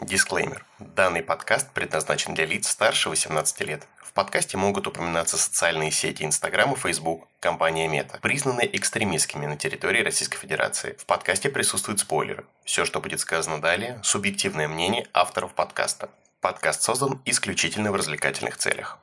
Дисклеймер. Данный подкаст предназначен для лиц старше 18 лет. В подкасте могут упоминаться социальные сети Инстаграм и Фейсбук, компания Мета, признанные экстремистскими на территории Российской Федерации. В подкасте присутствуют спойлеры. Все, что будет сказано далее, субъективное мнение авторов подкаста. Подкаст создан исключительно в развлекательных целях.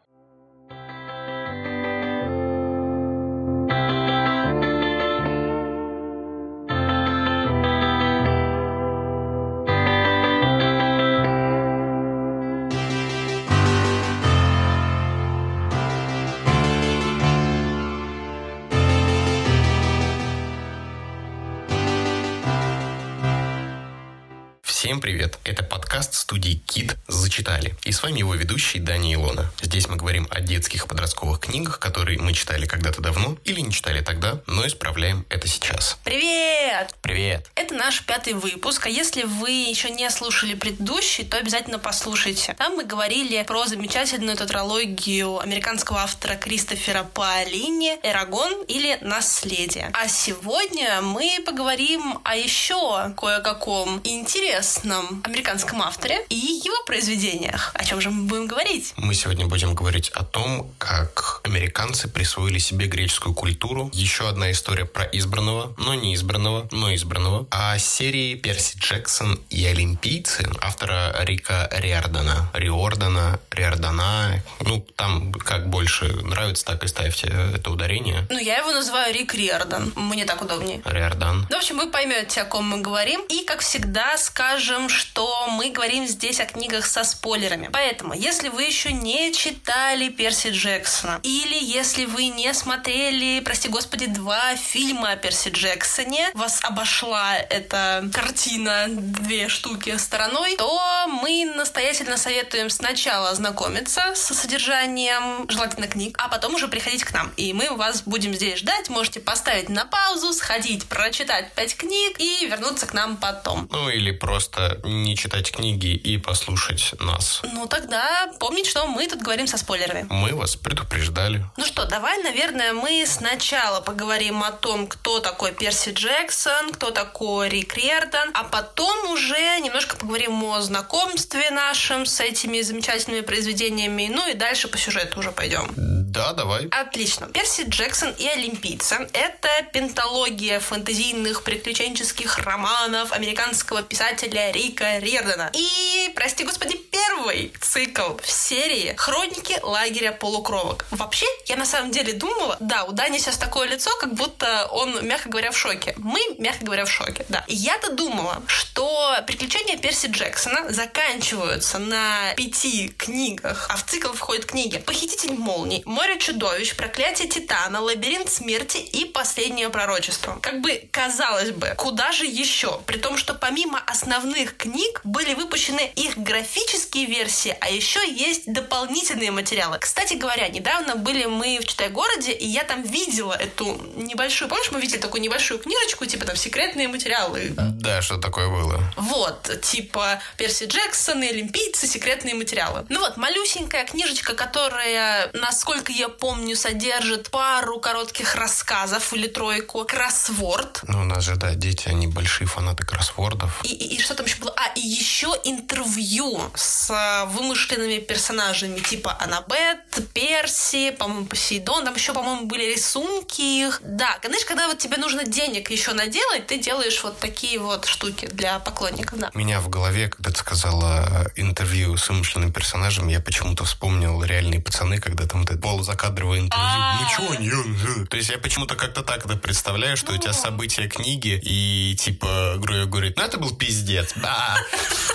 Подкаст студии Кит «Зачитали». И с вами его ведущий Дани Илона. Здесь мы говорим о детских подростковых книгах, которые мы читали когда-то давно или не читали тогда, но исправляем это сейчас. Привет! Привет! Это наш пятый выпуск, а если вы еще не слушали предыдущий, то обязательно послушайте. Там мы говорили про замечательную тетралогию американского автора Кристофера Паолини «Эрагон» или «Наследие». А сегодня мы поговорим о еще кое-каком интересном американском авторе и его произведениях. О чем же мы будем говорить? Мы сегодня будем говорить о том, как американцы присвоили себе греческую культуру. Еще одна история про избранного, но не избранного, но избранного. О серии Перси Джексон и Олимпийцы автора Рика Риордана. Риордана, Риордана. Ну, там как больше нравится, так и ставьте это ударение. Ну, я его называю Рик Риордан. Мне так удобнее. Риордан. Ну, в общем, вы поймете, о ком мы говорим. И, как всегда, скажем, что мы говорим здесь о книгах со спойлерами. Поэтому, если вы еще не читали Перси Джексона, или если вы не смотрели, прости господи, два фильма о Перси Джексоне, вас обошла эта картина две штуки стороной, то мы настоятельно советуем сначала ознакомиться со содержанием, желательно книг, а потом уже приходить к нам. И мы вас будем здесь ждать. Можете поставить на паузу, сходить, прочитать пять книг и вернуться к нам потом. Ну или просто не читать книги и послушать нас. Ну тогда помнить, что мы тут говорим со спойлерами. Мы вас предупреждали. Ну что, давай, наверное, мы сначала поговорим о том, кто такой Перси Джексон, кто такой Рик Риордан, а потом уже немножко поговорим о знакомстве нашем с этими замечательными произведениями, ну и дальше по сюжету уже пойдем. Да, давай. Отлично. Перси Джексон и Олимпийцы – это пенталогия фэнтезийных приключенческих романов американского писателя Рика Риордана. И, прости господи, первый цикл в серии «Хроники лагеря полукровок». Вообще, я на самом деле думала, да, у Дани сейчас такое лицо, как будто он, мягко говоря, в шоке. Мы, мягко говоря, в шоке, да. Я-то думала, что приключения Перси Джексона заканчиваются на пяти книгах, а в цикл входят книги «Похититель молний», «Море чудовищ», «Проклятие Титана», «Лабиринт смерти» и «Последнее пророчество». Как бы, казалось бы, куда же еще? При том, что помимо основных книг были выпущены их графические версии, а еще есть дополнительные материалы. Кстати говоря, недавно были мы в Читай-городе, и я там видела эту небольшую, помнишь, мы видели такую небольшую книжечку, типа там секретные материалы. Да, что такое было. Вот, типа Перси Джексон и Олимпийцы, секретные материалы. Ну вот, малюсенькая книжечка, которая, насколько я помню, содержит пару коротких рассказов или тройку, кроссворд. Ну, у нас же, да, дети, они большие фанаты кроссвордов. И, и, и что там еще было? А, и еще интервью с а, вымышленными персонажами, типа Аннабет, Перси, по-моему, Посейдон, там еще, по-моему, были рисунки их. Да, знаешь, когда вот тебе нужно денег еще наделать, ты делаешь вот такие вот штуки для поклонников, да. Меня в голове, когда ты сказала интервью с вымышленным персонажем, я почему-то вспомнил реальные пацаны, когда там это полузакадровое интервью. А. Ну чего, не? То есть я почему-то как-то так это представляю, что у тебя события книги, и типа Груя говорит, ну это был пиздец. Да.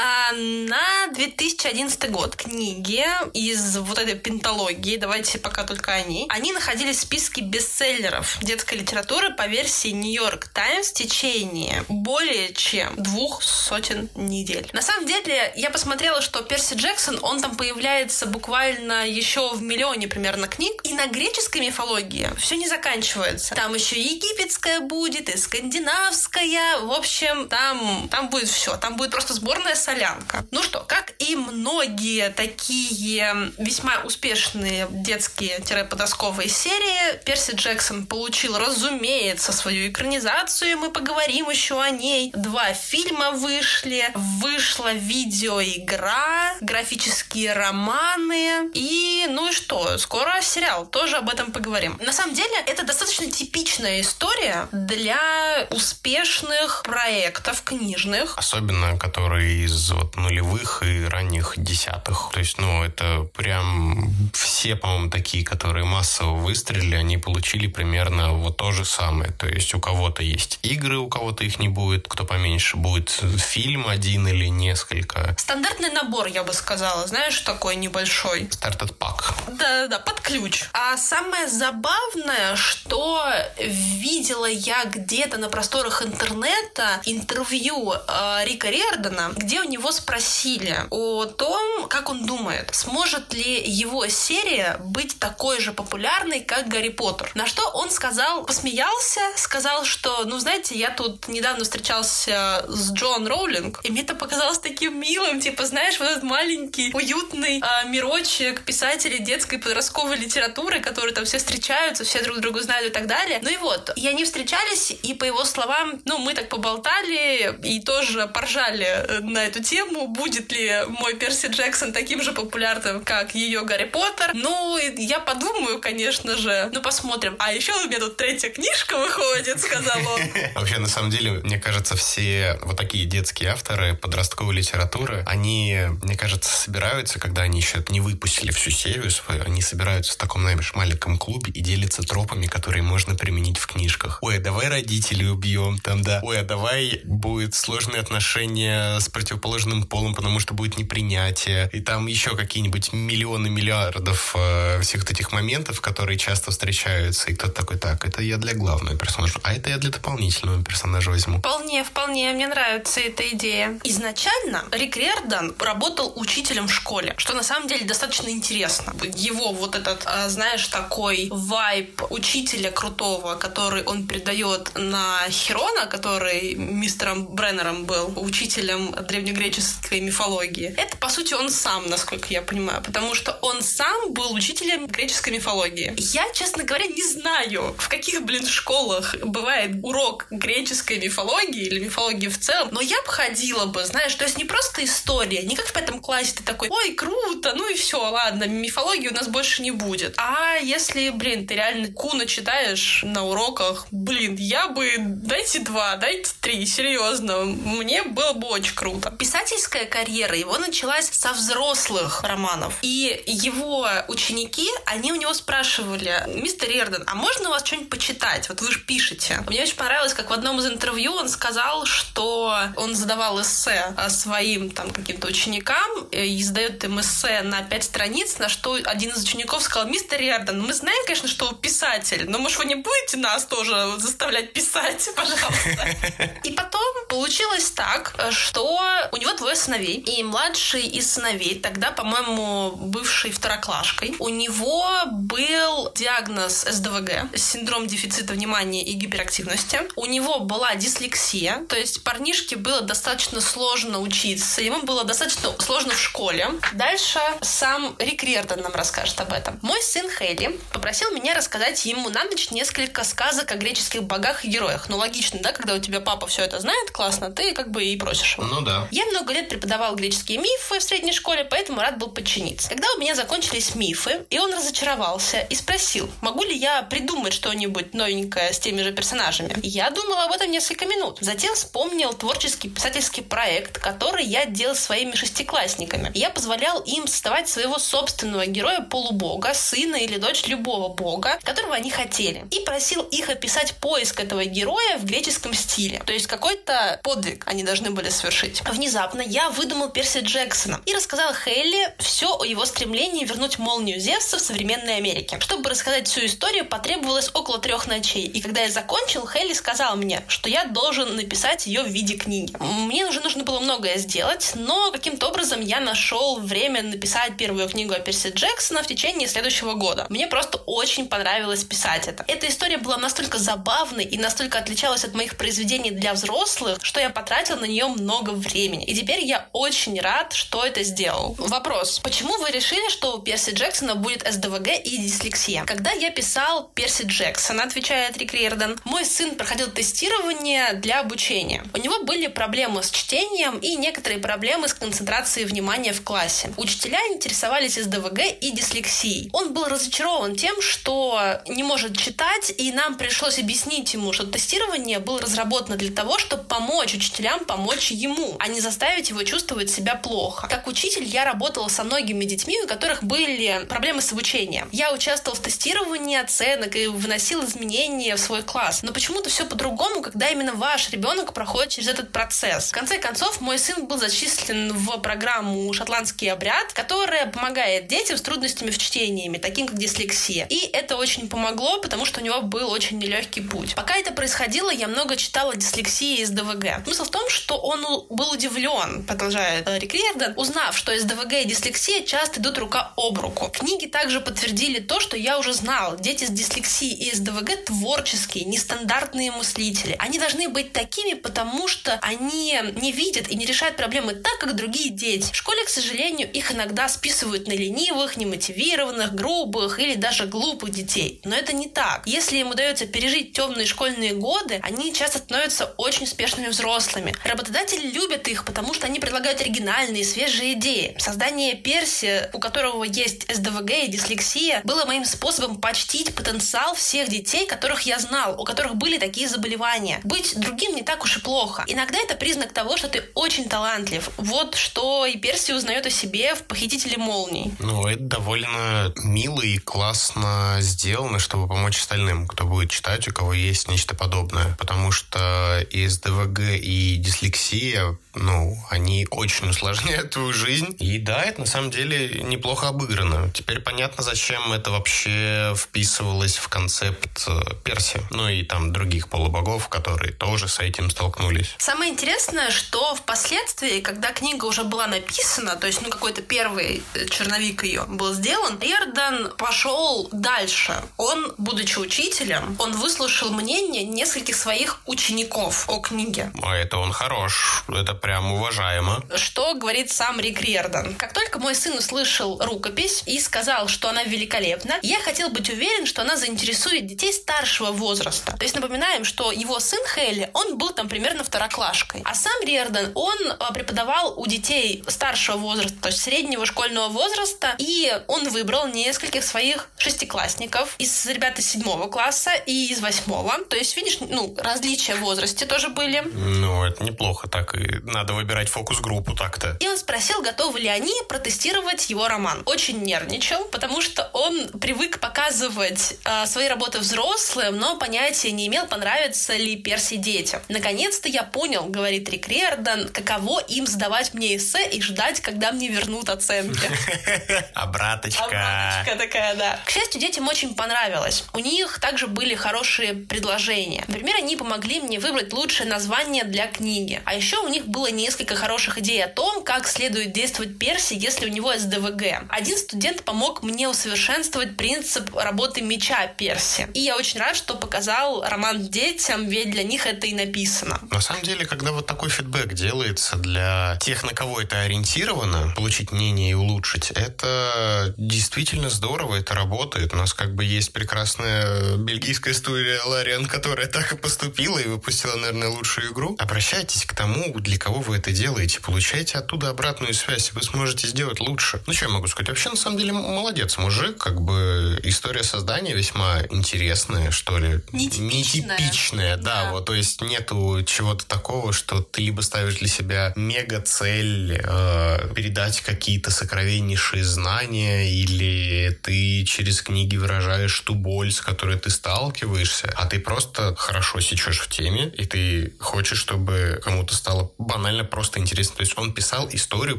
А на 2011 год книги из вот этой пенталогии, давайте пока только они, они находились в списке бестселлеров детской литературы по версии Нью-Йорк Таймс в течение более чем двух сотен недель. На самом деле, я посмотрела, что Перси Джексон, он там появляется буквально еще в миллионе примерно книг, и на греческой мифологии все не заканчивается. Там еще египетская будет, и скандинавская, в общем, там, там будет все. Там будет просто сборная солянка. Ну что, как и многие такие весьма успешные детские-подростковые серии, Перси Джексон получил, разумеется, свою экранизацию, мы поговорим еще о ней. Два фильма вышли, вышла видеоигра, графические романы и, ну и что, скоро сериал, тоже об этом поговорим. На самом деле, это достаточно типичная история для успешных проектов книжных. Особенно, которые из вот нулевых и ранних десятых. То есть, ну, это прям все, по-моему, такие, которые массово выстрелили, они получили примерно вот то же самое. То есть, у кого-то есть игры, у кого-то их не будет, кто поменьше будет фильм один или несколько. Стандартный набор, я бы сказала. Знаешь, такой небольшой. Стартед пак. Да-да-да, под ключ. А самое забавное, что видела я где-то на просторах интернета интервью э, Рика Рердена, где у него спросили о том, как он думает, сможет ли его серия быть такой же популярной, как Гарри Поттер. На что он сказал, посмеялся, сказал, что, ну, знаете, я тут недавно встречался с Джон Роулинг, и мне это показалось таким милым, типа, знаешь, вот этот маленький, уютный э, мирочек писателей детской подростковой литературы, которые там все встречаются, все друг друга знают и так далее. Ну и вот, и они встречались, и по его словам, ну, мы так поболтали и тоже поржали э, на эту тему, будет ли мой Перси Джексон таким же популярным, как ее Гарри Поттер. Ну, я подумаю, конечно же, ну, посмотрим. А еще у меня тут третья книжка выходит, сказал он. Вообще, на самом деле, мне кажется, все вот такие детские авторы подростковой литературы, они, мне кажется, собираются, когда они еще не выпустили всю серию свою, они собираются в таком, знаешь, маленьком клубе и делятся тропами, которые можно применить в книжках. Ой, а давай родителей убьем, там, да. Ой, а давай будет сложные отношения с противоположным полом, потому что будет непринятие. И там еще какие-нибудь миллионы миллиардов э, всех этих моментов, которые часто встречаются. И кто-то такой, так, это я для главного персонажа, а это я для дополнительного персонажа возьму. Вполне, вполне, мне нравится эта идея. Изначально Рик Рердан работал учителем в школе, что на самом деле достаточно интересно. Его вот этот, а, знаешь, такой вайб учителя крутого, который он передает на Херона, который мистером Бреннером был, учителем древнегреческой мифологии. Это, по сути, он сам, насколько я понимаю, потому что он сам был учителем греческой мифологии. Я, честно говоря, не знаю, в каких, блин, школах бывает урок греческой мифологии или мифологии в целом, но я бы ходила бы, знаешь, то есть не просто история, не как в пятом классе ты такой, ой, круто, ну и все, ладно, мифологии у нас больше не будет. А если, блин, ты реально Куна читаешь на уроках, блин, я бы, дайте два, дайте три, серьезно, мне было бы очень круто. Писательская карьера его началась со взрослых романов, и его ученики, они у него спрашивали, мистер Эрден, а можно у вас что-нибудь почитать? Вот вы же пишете. Мне очень понравилось, как в одном из интервью он сказал, что он задавал эссе своим там каким-то ученикам и задает им эссе на пять страниц, на что один из учеников сказал, мистер Эрден, мы знаем, конечно, что вы писатель, но, может, вы не будете нас тоже заставлять писать, пожалуйста? И потом получилось так, что у него двое сыновей, и младший из сыновей, тогда, по-моему, бывший второклашкой, у него был диагноз СДВГ, синдром дефицита внимания и гиперактивности. У него была дислексия, то есть парнишке было достаточно сложно учиться, ему было достаточно сложно в школе. Дальше сам Рик Риордан нам расскажет об этом. Мой сын Хейли попросил меня рассказать ему на ночь несколько сказок о греческих богах и героях. Ну, логично, да, когда у тебя папа все это знает, классно, ты как бы и просишь. Ну да. Я много лет преподавал греческие мифы в средней школе, поэтому рад был подчиниться. Когда у меня закончились мифы, и он разочаровался и спросил, могу ли я придумать что-нибудь новенькое с теми же персонажами. Я думала об этом несколько минут. Затем вспомнил творческий писательский проект, который я делал своими шестиклассниками. Я позволял им создавать своего собственного героя полубога, сына или дочь любого бога, которого они хотели. И просил их описать поиск этого героя в греческом стиле. То есть какой-то подвиг они должны были совершить. Внезапно я выдумал Перси Джексона и рассказал Хелли все о его стремлении вернуть молнию Зевса в современной Америке. Чтобы рассказать всю историю, потребовалось около трех ночей. И когда я закончил, Хелли сказал мне, что я должен написать ее в виде книги. Мне уже нужно было многое сделать, но каким-то образом я нашел время написать первую книгу о Перси Джексона в течение следующего года. Мне просто очень понравилось писать это. Эта история была настолько забавной и настолько отличалась от моих произведений для взрослых, что я потратил на нее много времени. И теперь я очень рад, что это сделал. Вопрос. Почему вы решили, что у Перси Джексона будет СДВГ и дислексия? Когда я писал Перси Джексона, отвечает Рик Риерден, мой сын проходил тестирование для обучения. У него были проблемы с чтением и некоторые проблемы с концентрацией внимания в классе. Учителя интересовались СДВГ и дислексией. Он был разочарован тем, что не может читать, и нам пришлось объяснить ему, что тестирование было разработано для того, чтобы помочь учителям помочь ему, а не заставить его чувствовать себя плохо. Как учитель я работала со многими детьми, у которых были проблемы с обучением. Я участвовала в тестировании оценок и выносил изменения в свой класс. Но почему-то все по-другому, когда именно ваш ребенок проходит через этот процесс. В конце концов, мой сын был зачислен в программу «Шотландский обряд», которая помогает детям с трудностями в чтении, таким как дислексия. И это очень помогло, потому что у него был очень нелегкий путь. Пока это происходило, я много читала дислексии из ДВГ. Смысл в том, что он был удивлен, продолжает Рик Риерден, узнав, что СДВГ и дислексия часто идут рука об руку. Книги также подтвердили то, что я уже знал. Дети с дислексией и СДВГ творческие, нестандартные мыслители. Они должны быть такими, потому что они не видят и не решают проблемы так, как другие дети. В школе, к сожалению, их иногда списывают на ленивых, немотивированных, грубых или даже глупых детей. Но это не так. Если им удается пережить темные школьные годы, они часто становятся очень успешными взрослыми. Работодатели любят их, потому что они предлагают оригинальные, свежие идеи. Создание Перси, у которого есть СДВГ и дислексия, было моим способом почтить потенциал всех детей, которых я знал, у которых были такие заболевания. Быть другим не так уж и плохо. Иногда это признак того, что ты очень талантлив. Вот что и Перси узнает о себе в «Похитителе молний». Ну, это довольно мило и классно сделано, чтобы помочь остальным, кто будет читать, у кого есть нечто подобное. Потому что и СДВГ, и дислексия, ну, они очень усложняют твою жизнь. И да, это на самом деле неплохо обыграно. Теперь понятно, зачем это вообще вписывалось в концепт э, Перси. Ну и там других полубогов, которые тоже с этим столкнулись. Самое интересное, что впоследствии, когда книга уже была написана, то есть, ну, какой-то первый э, черновик ее был сделан, Эрдан пошел дальше. Он, будучи учителем, он выслушал мнение нескольких своих учеников о книге. А это он хорош. Это прям уважаемо. Что говорит сам Рик Риердан? Как только мой сын услышал рукопись и сказал, что она великолепна, я хотел быть уверен, что она заинтересует детей старшего возраста. То есть напоминаем, что его сын Хелли, он был там примерно второклашкой. А сам Риердан, он а, преподавал у детей старшего возраста, то есть среднего школьного возраста, и он выбрал нескольких своих шестиклассников из ребят из седьмого класса и из восьмого. То есть, видишь, ну, различия в возрасте тоже были. Ну, это неплохо так. И надо выбирать фокус-группу так-то. И он спросил, готовы ли они протестировать его роман. Очень нервничал, потому что он привык показывать э, свои работы взрослым, но понятия не имел, понравится ли Перси детям. Наконец-то я понял, говорит Рик Риордан, каково им сдавать мне эссе и ждать, когда мне вернут оценки. Обраточка. Обраточка такая, да. К счастью, детям очень понравилось. У них также были хорошие предложения. Например, они помогли мне выбрать лучшее название для книги. А еще у них было несколько хороших идей о том, как следует действовать Перси, если у него СДВГ. Один студент помог мне усовершенствовать принцип работы меча Перси. И я очень рад, что показал роман детям, ведь для них это и написано. На самом деле, когда вот такой фидбэк делается для тех, на кого это ориентировано, получить мнение и улучшить, это действительно здорово, это работает. У нас как бы есть прекрасная бельгийская история Лариан, которая так и поступила и выпустила, наверное, лучшую игру. Обращайтесь к тому, для кого вы это делаете, получайте оттуда обратную связь, и вы сможете сделать лучше. Ну, что я могу сказать? Вообще, на самом деле, молодец мужик, как бы история создания весьма интересная, что ли. Нетипичная. Нетипичная, да, да. вот, то есть нету чего-то такого, что ты либо ставишь для себя мега-цель э, передать какие-то сокровеннейшие знания, или ты через книги выражаешь ту боль, с которой ты сталкиваешься, а ты просто хорошо сечешь в теме, и ты хочешь, чтобы кому-то стало банально просто интересно. То есть он писал историю,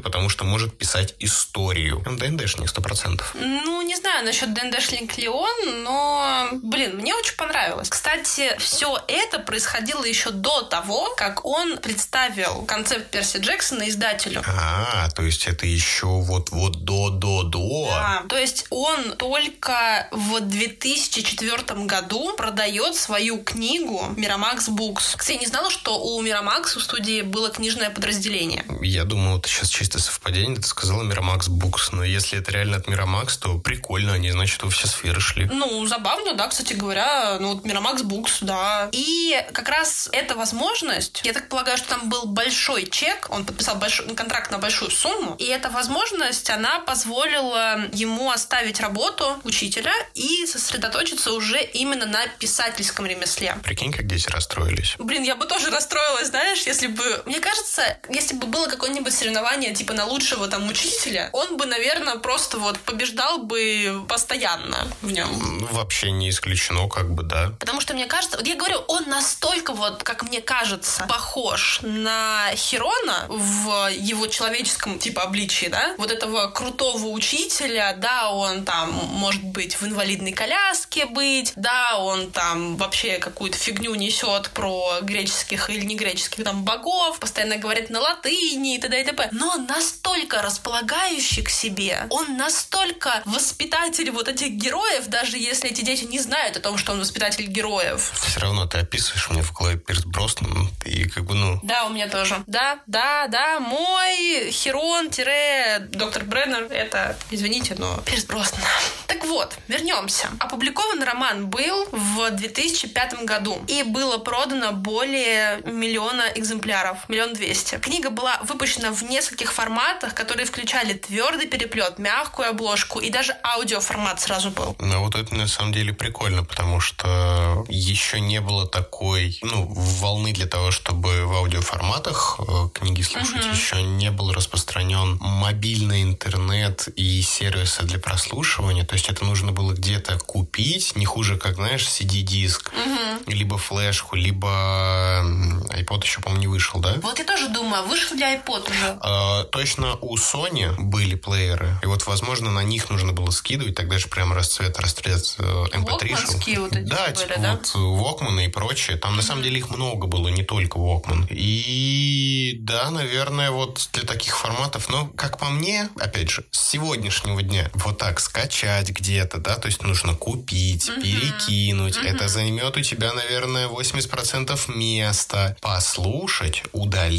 потому что может писать историю. Он ДНДшник, сто процентов. Ну, не знаю насчет ДНДшник ли он, но, блин, мне очень понравилось. Кстати, все это происходило еще до того, как он представил концепт Перси Джексона издателю. А, то есть это еще вот-вот до-до-до. Да, то есть он только в 2004 году продает свою книгу Miramax Books. Кстати, не знала, что у Miramax у студии было книжное книжное подразделение. Я думал, это сейчас чисто совпадение, ты сказала Miramax Books, но если это реально от Miramax, то прикольно, они, значит, во все сферы шли. Ну, забавно, да, кстати говоря, ну, вот Miramax Books, да. И как раз эта возможность, я так полагаю, что там был большой чек, он подписал большой, контракт на большую сумму, и эта возможность, она позволила ему оставить работу учителя и сосредоточиться уже именно на писательском ремесле. Прикинь, как дети расстроились. Блин, я бы тоже расстроилась, знаешь, если бы... Мне кажется, если бы было какое-нибудь соревнование типа на лучшего там учителя, он бы, наверное, просто вот побеждал бы постоянно в нем. Ну, вообще не исключено, как бы, да. Потому что мне кажется, вот я говорю, он настолько вот, как мне кажется, похож на Хирона в его человеческом типа обличии, да? Вот этого крутого учителя, да, он там может быть в инвалидной коляске быть, да, он там вообще какую-то фигню несет про греческих или не греческих там богов, постоянно говорит на латыни и т.д. и т.п. Но настолько располагающий к себе, он настолько воспитатель вот этих героев, даже если эти дети не знают о том, что он воспитатель героев. Все равно ты описываешь мне в голове Пирс Броснан, и как бы, ну... Да, у меня тоже. Да, да, да, мой Херон-доктор Бреннер, это, извините, но Пирс Броснан. Так вот, вернемся. Опубликован роман был в 2005 году, и было продано более миллиона экземпляров, миллион двести. Книга была выпущена в нескольких форматах, которые включали твердый переплет, мягкую обложку и даже аудиоформат сразу был. Ну, вот это на самом деле прикольно, потому что еще не было такой, ну, волны для того, чтобы в аудиоформатах э, книги слушать. Угу. Еще не был распространен мобильный интернет и сервисы для прослушивания. То есть это нужно было где-то купить, не хуже, как, знаешь, CD-диск, угу. либо флешку, либо iPod еще, по-моему, не вышел, да? Вот я тоже думаю, вышел ли iPod уже? А, точно у Sony были плееры, и вот, возможно, на них нужно было скидывать, тогда же прям расцвет, расцвет MP3 шел. вот эти Да, были, типа да? вот Walkman и прочее. Там, на самом деле, их много было, не только Walkman. И да, наверное, вот для таких форматов, но, как по мне, опять же, с сегодняшнего дня вот так скачать где-то, да, то есть нужно купить, перекинуть. Угу. Это займет у тебя, наверное, 80% места. Послушать, удалить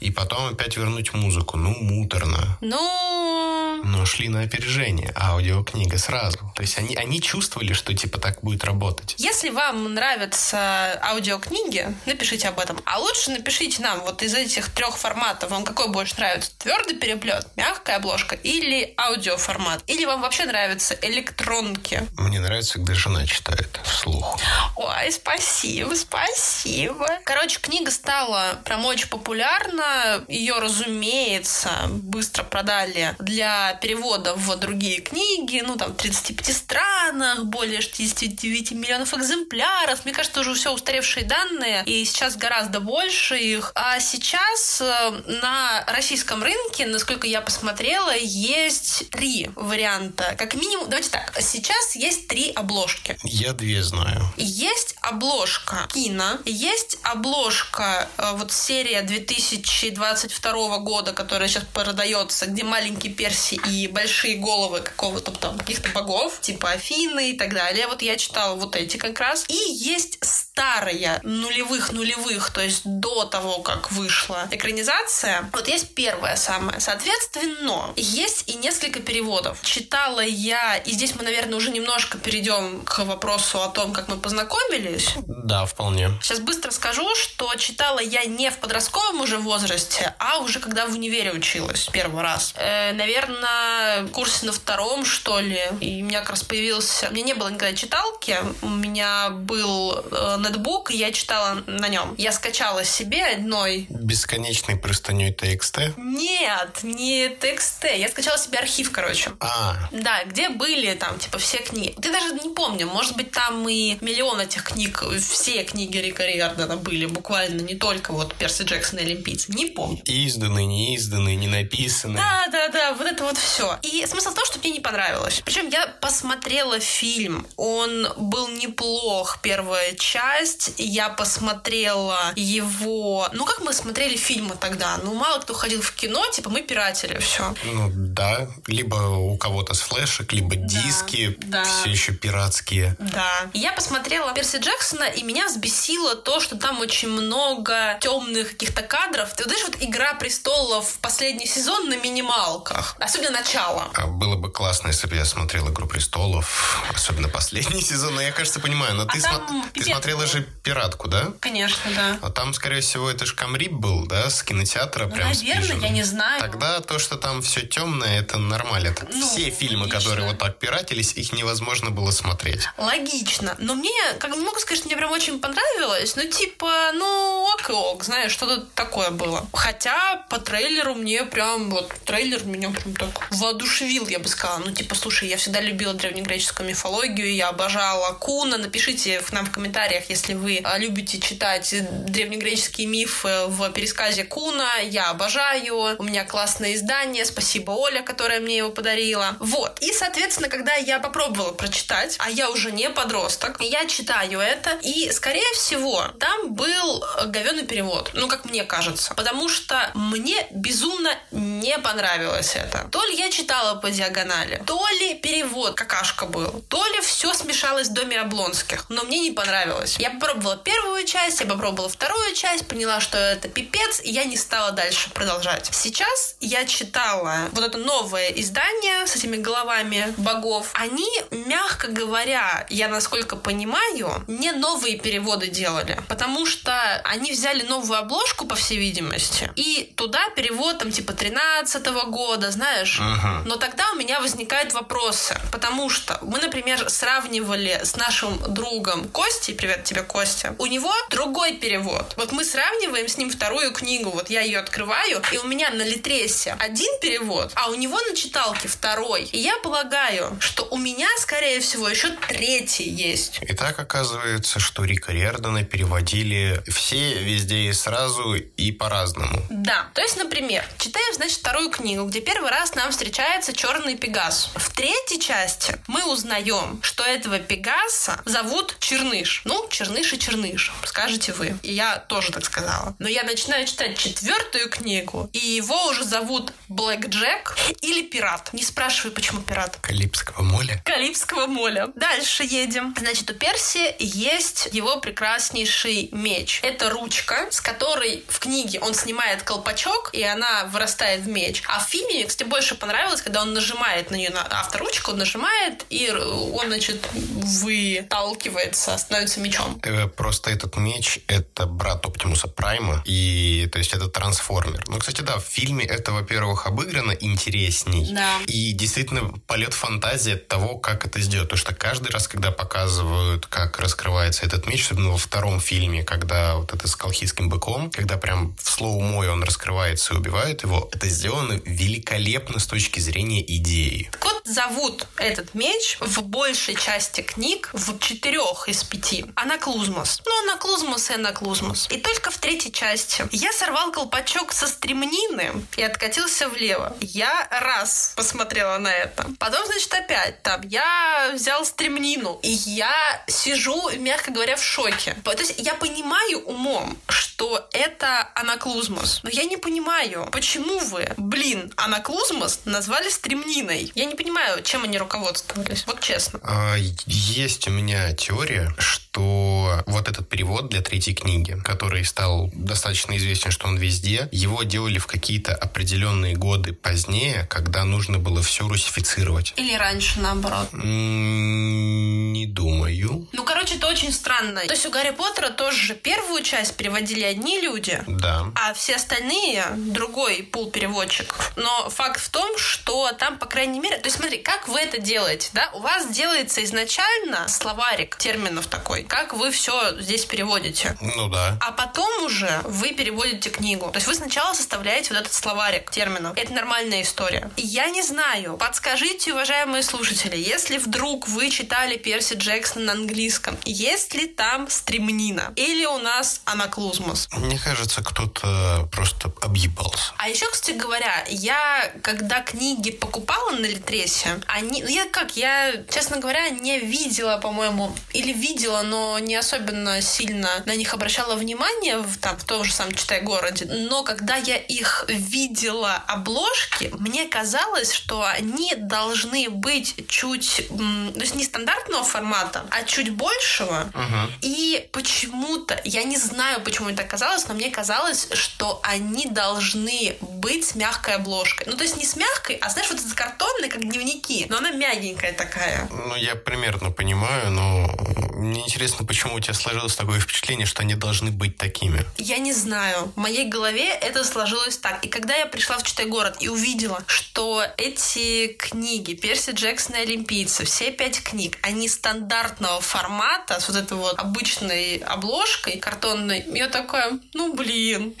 и потом опять вернуть музыку. Ну, муторно. Ну... Но шли на опережение. Аудиокнига сразу. То есть они, они чувствовали, что типа так будет работать. Если вам нравятся аудиокниги, напишите об этом. А лучше напишите нам вот из этих трех форматов, вам какой больше нравится? Твердый переплет, мягкая обложка или аудиоформат? Или вам вообще нравятся электронки? Мне нравится, когда жена читает вслух. Ой, спасибо, спасибо. Короче, книга стала прям очень популярна. Ее, разумеется, быстро продали для перевода в другие книги. Ну, там, в 35 странах, более 69 миллионов экземпляров. Мне кажется, уже все устаревшие данные. И сейчас гораздо больше их. А сейчас э, на российском рынке, насколько я посмотрела, есть три варианта. Как минимум, давайте так. Сейчас есть три обложки. Я две знаю. Есть обложка кино, есть обложка э, вот серия 2022 года, которая сейчас продается, где маленькие перси и большие головы какого-то там каких-то богов, типа Афины и так далее. Вот я читала вот эти как раз. И есть старая нулевых-нулевых, то есть до того, как вышла экранизация. Вот есть первая самая. Соответственно, есть и несколько переводов. Читала я, и здесь мы, наверное, уже немножко перейдем к вопросу о том, как мы познакомились. Да, вполне. Сейчас быстро скажу, что читала я не в подростковом уже возрасте, а уже когда в универе училась первый раз. Э, наверное, в курсе на втором, что ли. И у меня как раз появился... У меня не было никогда читалки. У меня был э, нетбук, и я читала на нем. Я скачала себе одной... Бесконечной простыней TXT? Нет, не TXT. Я скачала себе архив, короче. А. Да, где были там, типа, все книги. Ты даже не помню, может быть, там и миллион этих книг, все книги Рика Риордана были, буквально не только вот Перси Джексон и Олимпийцы. Не помню. Изданные, не изданные, не написанные. Да, да, да, вот это вот все. И смысл в том, что мне не понравилось. Причем я посмотрела фильм. Он был неплох, первая часть. Я посмотрела его... Ну, как мы смотрели фильмы тогда? Ну, мало кто ходил в кино, типа мы пиратели, все. Ну, да. Либо у кого-то с флешек, либо да, диски да. все еще пиратские. Да. Я посмотрела Перси Джексона, и меня взбесило то, что там очень много темных каких-то кадров. Ты знаешь, вот «Игра престолов» последний сезон на минималках. Особенно начало. А было бы классно, если бы я смотрел «Игру престолов», особенно последний сезон. Но я, кажется, понимаю, но а ты, см... ты смотрела же «Пиратку», да? Конечно, да. А там, скорее всего, это же Камрип был, да, с кинотеатра ну, прям Наверное, я не знаю. Тогда то, что там все темное, это нормально. Это ну, все фильмы, логично. которые вот так пиратились, их невозможно было смотреть. Логично. Но мне, как бы могу сказать, что мне прям очень понравилось. Ну, типа, ну, ок ок, знаешь, что-то такое было. Хотя по трейлеру мне прям, вот, трейлер меня прям так воодушевил, я бы сказала. Ну, типа, слушай, я всегда любила древнегреческую мифологию, я обожала Куна. Напишите нам в комментариях, если вы а, любите читать древнегреческие мифы в пересказе Куна. Я обожаю. У меня классное издание. Спасибо Оля, которая мне его подарила. Вот. И, соответственно, когда я попробовала прочитать, а я уже не подросток, я читаю это, и, скорее всего, там был говенный перевод. Ну, как мне кажется. Потому что мне безумно не понравилось это. То ли я читала по диагонали, то ли перевод какашка был, то ли все смешалось в доме Облонских. Но мне не понравилось. Я попробовала первую часть, я попробовала вторую часть, поняла, что это пипец, и я не стала дальше продолжать. Сейчас я читала вот это новое издание с этими головами богов. Они, мягко говоря, я насколько понимаю, не новые переводы делали, потому что они взяли новую обложку, по всей видимости, и туда перевод там типа 13 -го года, знаешь. Ага. Но тогда у меня возникают вопросы, потому что мы, например, сравнивали с нашим другом Костей, привет тебе, Костя, у него другой перевод. Вот мы сравниваем с ним вторую книгу, вот я ее открываю, и у меня на Литресе один перевод, а у него на читалке второй. И я полагаю, что у меня, скорее всего, еще третий есть. И так оказывается, что Рика Риордана переводили все везде и сразу и по-разному. Да. То есть, например, читаем, значит, вторую книгу, где первый раз нам встречается черный пегас. В третьей части мы узнаем, что этого пегаса зовут Черныш. Ну, Черныш и Черныш, скажете вы. И я тоже так сказала. Но я начинаю читать четвертую книгу, и его уже зовут Блэк Джек или Пират. Не спрашивай, почему Пират. Калипского моля. Калипского моля. Дальше едем. Значит, у Перси есть его прекраснейший меч. Это ручка, с которой в книге он снимает колпачок, и она вырастает в меч. А в фильме, кстати, больше понравилось, когда он нажимает на нее, на авторучку, он нажимает, и он, значит, выталкивается, становится мечом. Э, просто этот меч — это брат Оптимуса Прайма, и, то есть, это трансформер. Ну, кстати, да, в фильме это, во-первых, обыграно интересней. Да. И действительно полет фантазии от того, как это сделать. Потому что каждый раз, когда показывают, как раскрывается этот меч, особенно во втором фильме, когда вот это с колхидским быком, когда прям в слоу-мой он раскрывается и убивает его, это сделано великолепно с точки зрения идеи. Так вот, зовут этот меч в большей части книг, в четырех из пяти, Анаклузмос. Ну, Анаклузмос и Анаклузмос. И только в третьей части я сорвал колпачок со стремнины и откатился влево. Я раз посмотрела на это. Потом, значит, опять там я взял стремнину. И я сижу, мягко говоря, в шоке. То есть я понимаю умом, что это анаклузмос. Но я не понимаю, почему вы, блин, анаклузмос назвали стремниной. Я не понимаю, чем они руководствовались. Вот честно. А, есть у меня теория, что вот этот перевод для третьей книги, который стал достаточно известен, что он везде, его делали в какие-то определенные годы позднее, когда нужно было все русифицировать. Или раньше, наоборот. Не думаю. Ну, короче, это очень странно. То есть у Гарри Поттера тоже же первую часть переводили одни люди, да. а все остальные другой пул переводчиков. Но факт в том, что там, по крайней мере, то есть смотри, как вы это делаете, да? У вас делается изначально словарик терминов такой, как вы все здесь переводите. Ну да. А потом уже вы переводите книгу. То есть вы сначала составляете вот этот словарик терминов. Это нормальная история. Я не знаю, подскажите, уважаемые слушатели, если вдруг вы читали Перси Джексон на английском, есть ли там стремнина? Или у нас анаклузмус? Мне кажется, кто-то просто объебался. А еще, кстати говоря, я, когда книги покупала на Литресе, они... Ну, я как, я, честно говоря, не видела, по-моему, или видела, но не особенно сильно на них обращала внимание в, там, в том же самом Читай-городе. Но когда я их видела обложки, мне казалось, что они должны быть чуть... То есть не стандартного формата, а чуть большего. Ага. И почему-то, я не знаю, почему это казалось, но мне казалось, что они должны быть с мягкой обложкой. Ну, то есть не с мягкой, а знаешь, вот это картонные, как дневники, но она мягенькая такая. Ну, я примерно понимаю, но мне интересно, почему у тебя сложилось такое впечатление, что они должны быть такими. Я не знаю. В моей голове это сложилось так. И когда я пришла в Читай город и увидела, что эти книги Перси Джексон и Олимпийцы, все пять книг, они стандартного формата, с вот этой вот обычной обложкой картонной, я такая, ну блин,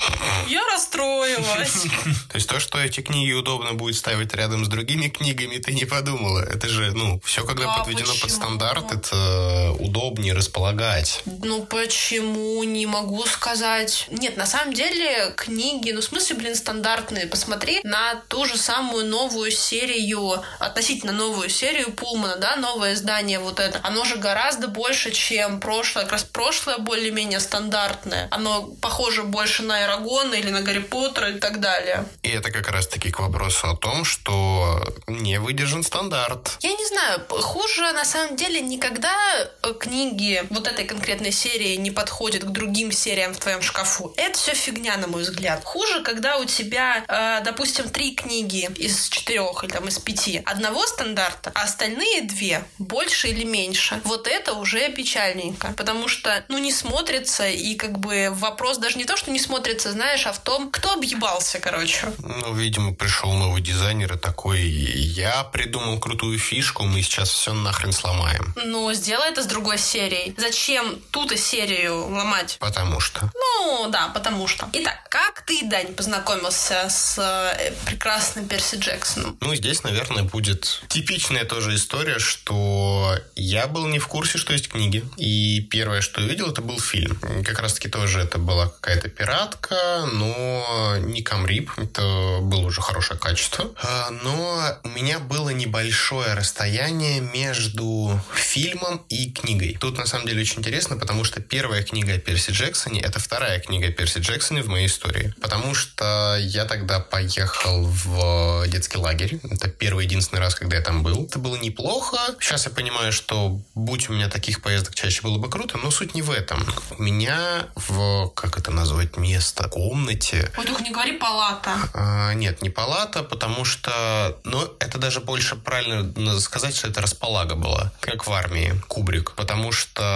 я расстроилась. То есть то, что эти книги удобно будет ставить рядом с другими книгами, ты не подумала. Это же, ну, все, когда подведено под стандарт, это удобнее располагать. Ну почему? Не могу сказать. Нет, на самом деле книги, ну в смысле, блин, стандартные. Посмотри на ту же самую новую серию, относительно новую серию Пулмана, да, новое издание вот это. Оно же гораздо больше, чем прошлое. Как раз прошлое более-менее стандартное. Оно похоже больше на Эрагона или на Гарри Поттера и так далее. И это как раз-таки к вопросу о том, что не выдержан стандарт. Я не знаю, хуже на самом деле никогда э, вот этой конкретной серии не подходят к другим сериям в твоем шкафу. Это все фигня, на мой взгляд. Хуже, когда у тебя, э, допустим, три книги из четырех или там из пяти одного стандарта, а остальные две больше или меньше. Вот это уже печальненько, потому что, ну, не смотрится, и как бы вопрос даже не то, что не смотрится, знаешь, а в том, кто объебался, короче. Ну, видимо, пришел новый дизайнер и такой, я придумал крутую фишку, мы сейчас все нахрен сломаем. Ну, сделай это с другой Зачем ту-то серию ломать? Потому что. Ну, да, потому что. Итак, как ты, Дань, познакомился с э, прекрасным Перси Джексоном? Ну, здесь, наверное, будет типичная тоже история, что я был не в курсе, что есть книги. И первое, что я видел, это был фильм. Как раз-таки тоже это была какая-то пиратка, но не камрип. Это было уже хорошее качество. А, Но у меня было небольшое расстояние между фильмом и книгой. Тут, на самом деле, очень интересно, потому что первая книга о Перси Джексоне — это вторая книга о Перси Джексоне в моей истории. Потому что я тогда поехал в детский лагерь. Это первый единственный раз, когда я там был. Это было неплохо. Сейчас я понимаю, что будь у меня таких поездок чаще было бы круто, но суть не в этом. У меня в, как это назвать, место, комнате Ой, только не говори палата. а, нет, не палата, потому что, ну, это даже больше правильно сказать, что это располага была, как в армии, кубрик, потому что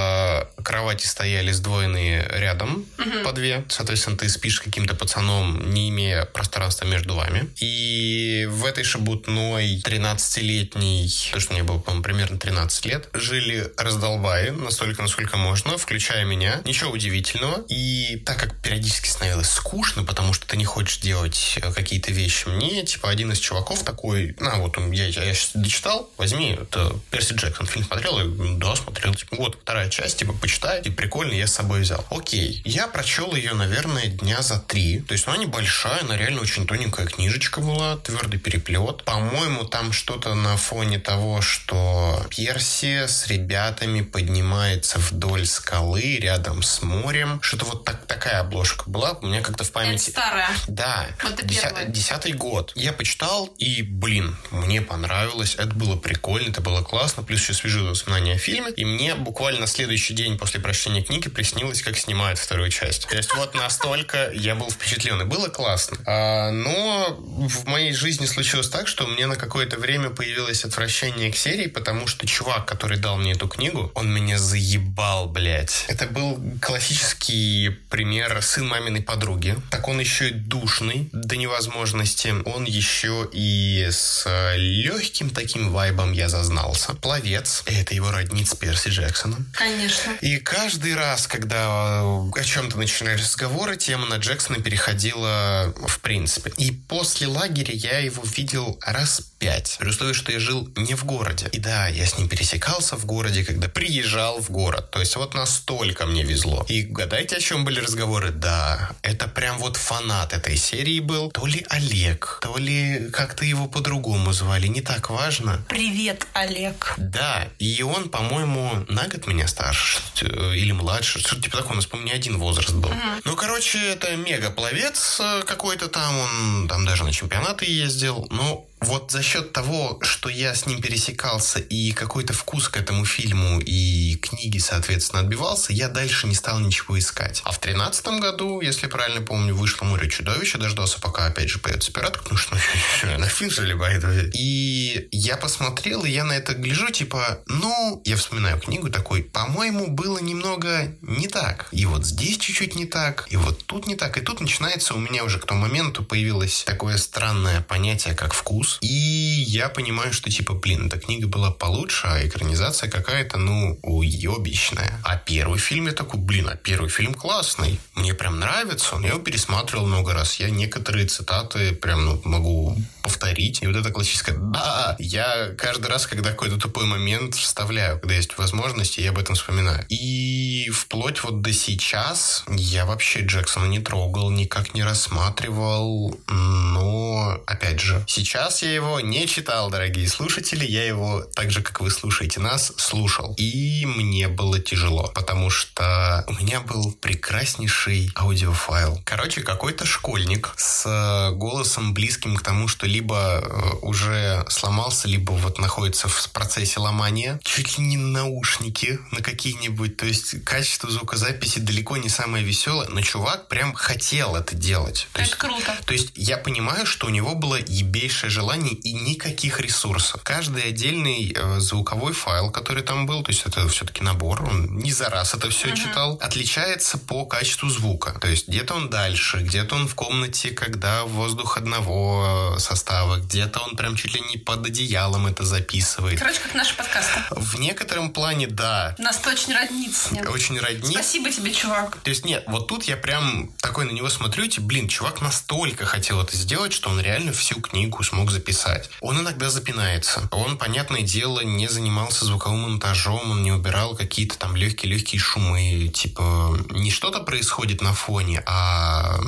кровати стояли сдвоенные рядом по две, соответственно, ты спишь каким-то пацаном, не имея пространства между вами, и в этой шебутной 13-летней, то, что мне было, по-моему, примерно 13 лет, жили раздолбаи, настолько, насколько можно, включая меня, ничего удивительного, и так как периодически становилось скучно, потому что ты не хочешь делать э, какие-то вещи. Мне, типа, один из чуваков такой, на, вот он, я, я сейчас дочитал, возьми, это Перси Джексон фильм смотрел, я говорю, да, смотрел, типа, вот, вторая часть, типа, почитай, и прикольно, я с собой взял. Окей, я прочел ее, наверное, дня за три, то есть, она небольшая, она реально очень тоненькая книжечка была, твердый переплет. По-моему, там что-то на фоне того, что Перси с ребятами поднимается вдоль скалы рядом с морем, что-то вот так, такая обложка была, у меня как-то в Это памяти... старая. Да, Вот это деся- десятый год. Я почитал, и, блин, мне понравилось, это было прикольно, это было классно, плюс еще свежие воспоминания о фильме, и мне буквально следующий день после прочтения книги приснилось, как снимают вторую часть. То есть вот настолько я был впечатлен, и было классно. А, но в моей жизни случилось так, что мне на какое-то время появилось отвращение к серии, потому что чувак, который дал мне эту книгу, он меня заебал, блядь. Это был классический пример сын маминой подруги. Так он еще и душный до невозможности. Он еще и с легким таким вайбом я зазнался. Пловец. Это его родница Перси Джексона. Конечно. И каждый раз, когда э, о чем-то начинаешь разговоры, тема на Джексона Джексона переходила в принципе. И после лагеря я его видел раз пять. При условии, что я жил не в городе. И да, я с ним пересекался в городе, когда приезжал в город. То есть вот настолько мне везло. И гадайте, о чем были разговоры? Да, это прям вот фанат этой серии был. То ли Олег, то ли как-то его по-другому звали. Не так важно. Привет, Олег. Да, и он, по-моему, на год меня старше э, или младше. Что-то типа такого. У нас, по-моему, не один возраст был. Угу. Ну, короче, это мега-пловец э, какой-то там. Он там даже на чемпионаты ездил. Ну, вот за счет того, что я с ним пересекался и какой-то вкус к этому фильму и книге, соответственно, отбивался, я дальше не стал ничего искать. А в тринадцатом году, если правильно помню, вышло «Море чудовища», дождался, пока опять же появится пират, потому что ну, на фильм же И я посмотрел, и я на это гляжу, типа, ну, я вспоминаю книгу такой, по-моему, было немного не так. И вот здесь чуть-чуть не так, и вот тут не так. И тут начинается у меня уже к тому моменту появилось такое странное понятие, как вкус, и я понимаю, что типа, блин, эта книга была получше, а экранизация какая-то, ну, уебищная. А первый фильм я такой, блин, а первый фильм классный. Мне прям нравится. Я его пересматривал много раз. Я некоторые цитаты прям ну, могу повторить. И вот это классическое «да». Я каждый раз, когда какой-то тупой момент вставляю, когда есть возможность, я об этом вспоминаю. И вплоть вот до сейчас я вообще Джексона не трогал, никак не рассматривал. Но, опять же, сейчас я его не читал, дорогие слушатели. Я его, так же, как вы слушаете нас, слушал. И мне было тяжело, потому что у меня был прекраснейший аудиофайл. Короче, какой-то школьник с э, голосом близким к тому, что либо э, уже сломался, либо вот находится в процессе ломания. Чуть ли не наушники на какие-нибудь. То есть качество звукозаписи далеко не самое веселое, но чувак прям хотел это делать. То это есть, круто. То есть я понимаю, что у него было ебейшее желание желаний и никаких ресурсов. Каждый отдельный э, звуковой файл, который там был, то есть это все-таки набор, он не за раз это все uh-huh. читал, отличается по качеству звука. То есть где-то он дальше, где-то он в комнате, когда воздух одного состава, где-то он прям чуть ли не под одеялом это записывает. Короче, как наши подкасты. В некотором плане, да. Нас это очень роднит. Очень роднит. Спасибо тебе, чувак. То есть нет, вот тут я прям такой на него смотрю, и, типа, блин, чувак настолько хотел это сделать, что он реально всю книгу смог записать. Он иногда запинается. Он, понятное дело, не занимался звуковым монтажом, он не убирал какие-то там легкие-легкие шумы. Типа, не что-то происходит на фоне, а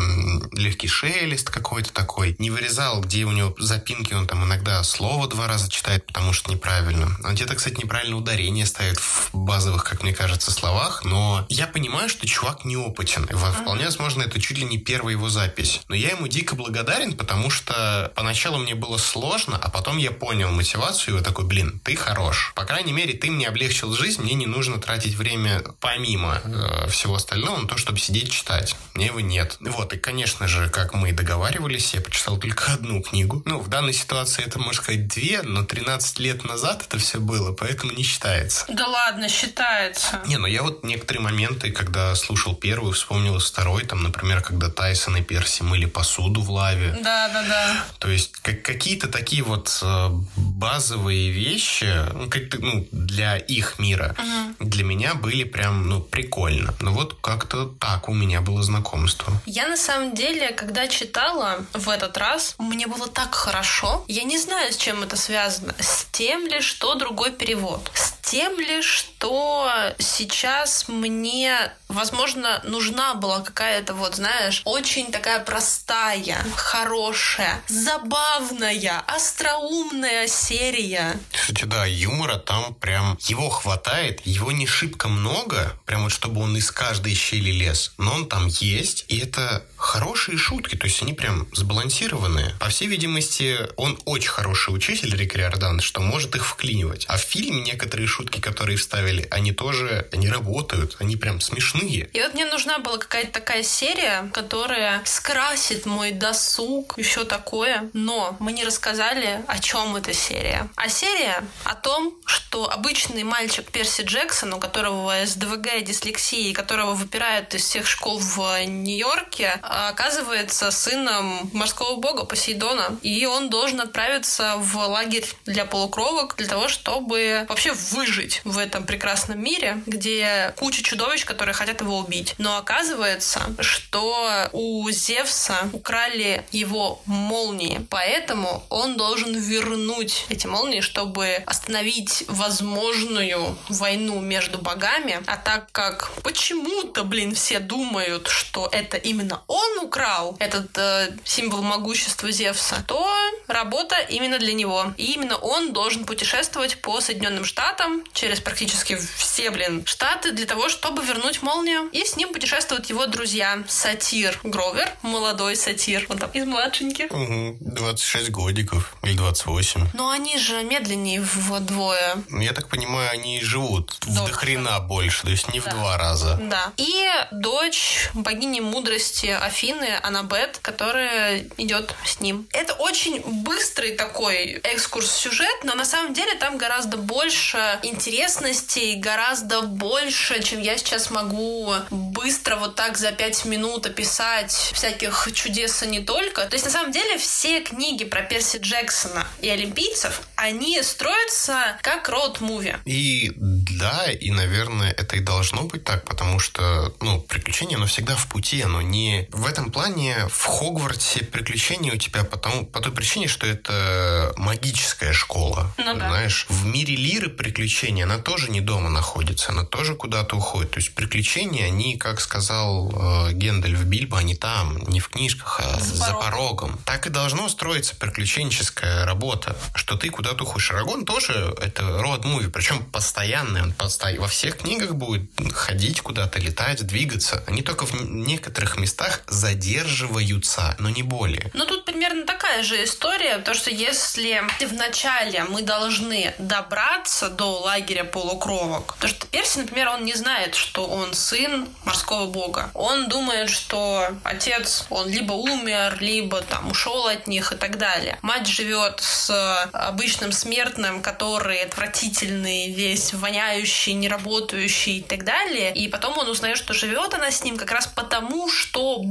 легкий шелест какой-то такой. Не вырезал, где у него запинки, он там иногда слово два раза читает, потому что неправильно. Он где-то, кстати, неправильно ударение ставит в базовых, как мне кажется, словах, но я понимаю, что чувак неопытен. Вполне возможно, это чуть ли не первая его запись. Но я ему дико благодарен, потому что поначалу мне было было сложно, а потом я понял мотивацию и вот такой, блин, ты хорош. По крайней мере, ты мне облегчил жизнь, мне не нужно тратить время помимо э, всего остального на то, чтобы сидеть читать. Мне его нет. Вот, и, конечно же, как мы и договаривались, я почитал только одну книгу. Ну, в данной ситуации это, можно сказать, две, но 13 лет назад это все было, поэтому не считается. Да ладно, считается. Не, ну я вот некоторые моменты, когда слушал первую, вспомнил второй, там, например, когда Тайсон и Перси мыли посуду в лаве. Да, да, да. То есть, как, какие какие-то такие вот э, базовые вещи, ну, как ну, для их мира, угу. для меня были прям, ну, прикольно. Ну, вот как-то так у меня было знакомство. Я, на самом деле, когда читала в этот раз, мне было так хорошо. Я не знаю, с чем это связано. С тем ли, что другой перевод. С тем ли, что сейчас мне, возможно, нужна была какая-то вот, знаешь, очень такая простая, хорошая, забавная умная, остроумная серия. Кстати, да, юмора там прям его хватает, его не шибко много, прям вот чтобы он из каждой щели лез, но он там есть, и это хорошие шутки, то есть они прям сбалансированные. По всей видимости, он очень хороший учитель Рик Риордан, что может их вклинивать. А в фильме некоторые шутки, которые вставили, они тоже, они работают, они прям смешные. И вот мне нужна была какая-то такая серия, которая скрасит мой досуг и все такое, но мы не рассказали, о чем эта серия. А серия о том, что обычный мальчик Перси Джексон, у которого СДВГ, дислексия, которого выпирают из всех школ в Нью-Йорке, оказывается сыном морского бога Посейдона. И он должен отправиться в лагерь для полукровок для того, чтобы вообще выжить в этом прекрасном мире, где куча чудовищ, которые хотят хотят его убить. Но оказывается, что у Зевса украли его молнии, поэтому он должен вернуть эти молнии, чтобы остановить возможную войну между богами. А так как почему-то, блин, все думают, что это именно он украл этот э, символ могущества Зевса, то работа именно для него. И именно он должен путешествовать по Соединенным Штатам через практически все, блин, штаты для того, чтобы вернуть молнию. И с ним путешествуют его друзья. Сатир Гровер, молодой сатир. Он там из младшеньких. Угу, 26 годиков или 28. Но они же медленнее вдвое. Я так понимаю, они живут Дольше. в дохрена больше, то есть не да. в два раза. Да. И дочь богини мудрости Афины, Анабет, которая идет с ним. Это очень быстрый такой экскурс сюжет, но на самом деле там гораздо больше интересностей, гораздо больше, чем я сейчас могу быстро вот так за пять минут описать всяких чудес и не только. То есть на самом деле все книги про Перси Джексона и олимпийцев, они строятся как роуд-муви. И да, и, наверное, это и должно быть так, потому что, ну, приключение, оно всегда в пути, оно не... В этом плане в Хогвартсе приключения у тебя потому, по той причине, что это магическая школа. Ну, да. Знаешь, в мире Лиры приключения, она тоже не дома находится, она тоже куда-то уходит. То есть приключения, они, как сказал э, Гендальф Бильбо, они там, не в книжках, а за, за порогом. Так и должно строиться приключенческая работа, что ты куда-то уходишь. Арагон тоже это роад-муви, причем постоянный, он постоянно во всех книгах будет ходить куда-то, летать, двигаться. Они только в некоторых местах задерживаются, но не более. Ну, тут примерно такая же история, то, что если вначале мы должны добраться до лагеря полукровок, то что Перси, например, он не знает, что он сын морского бога. Он думает, что отец, он либо умер, либо там ушел от них и так далее. Мать живет с обычным смертным, который отвратительный, весь воняющий, неработающий и так далее. И потом он узнает, что живет она с ним как раз потому,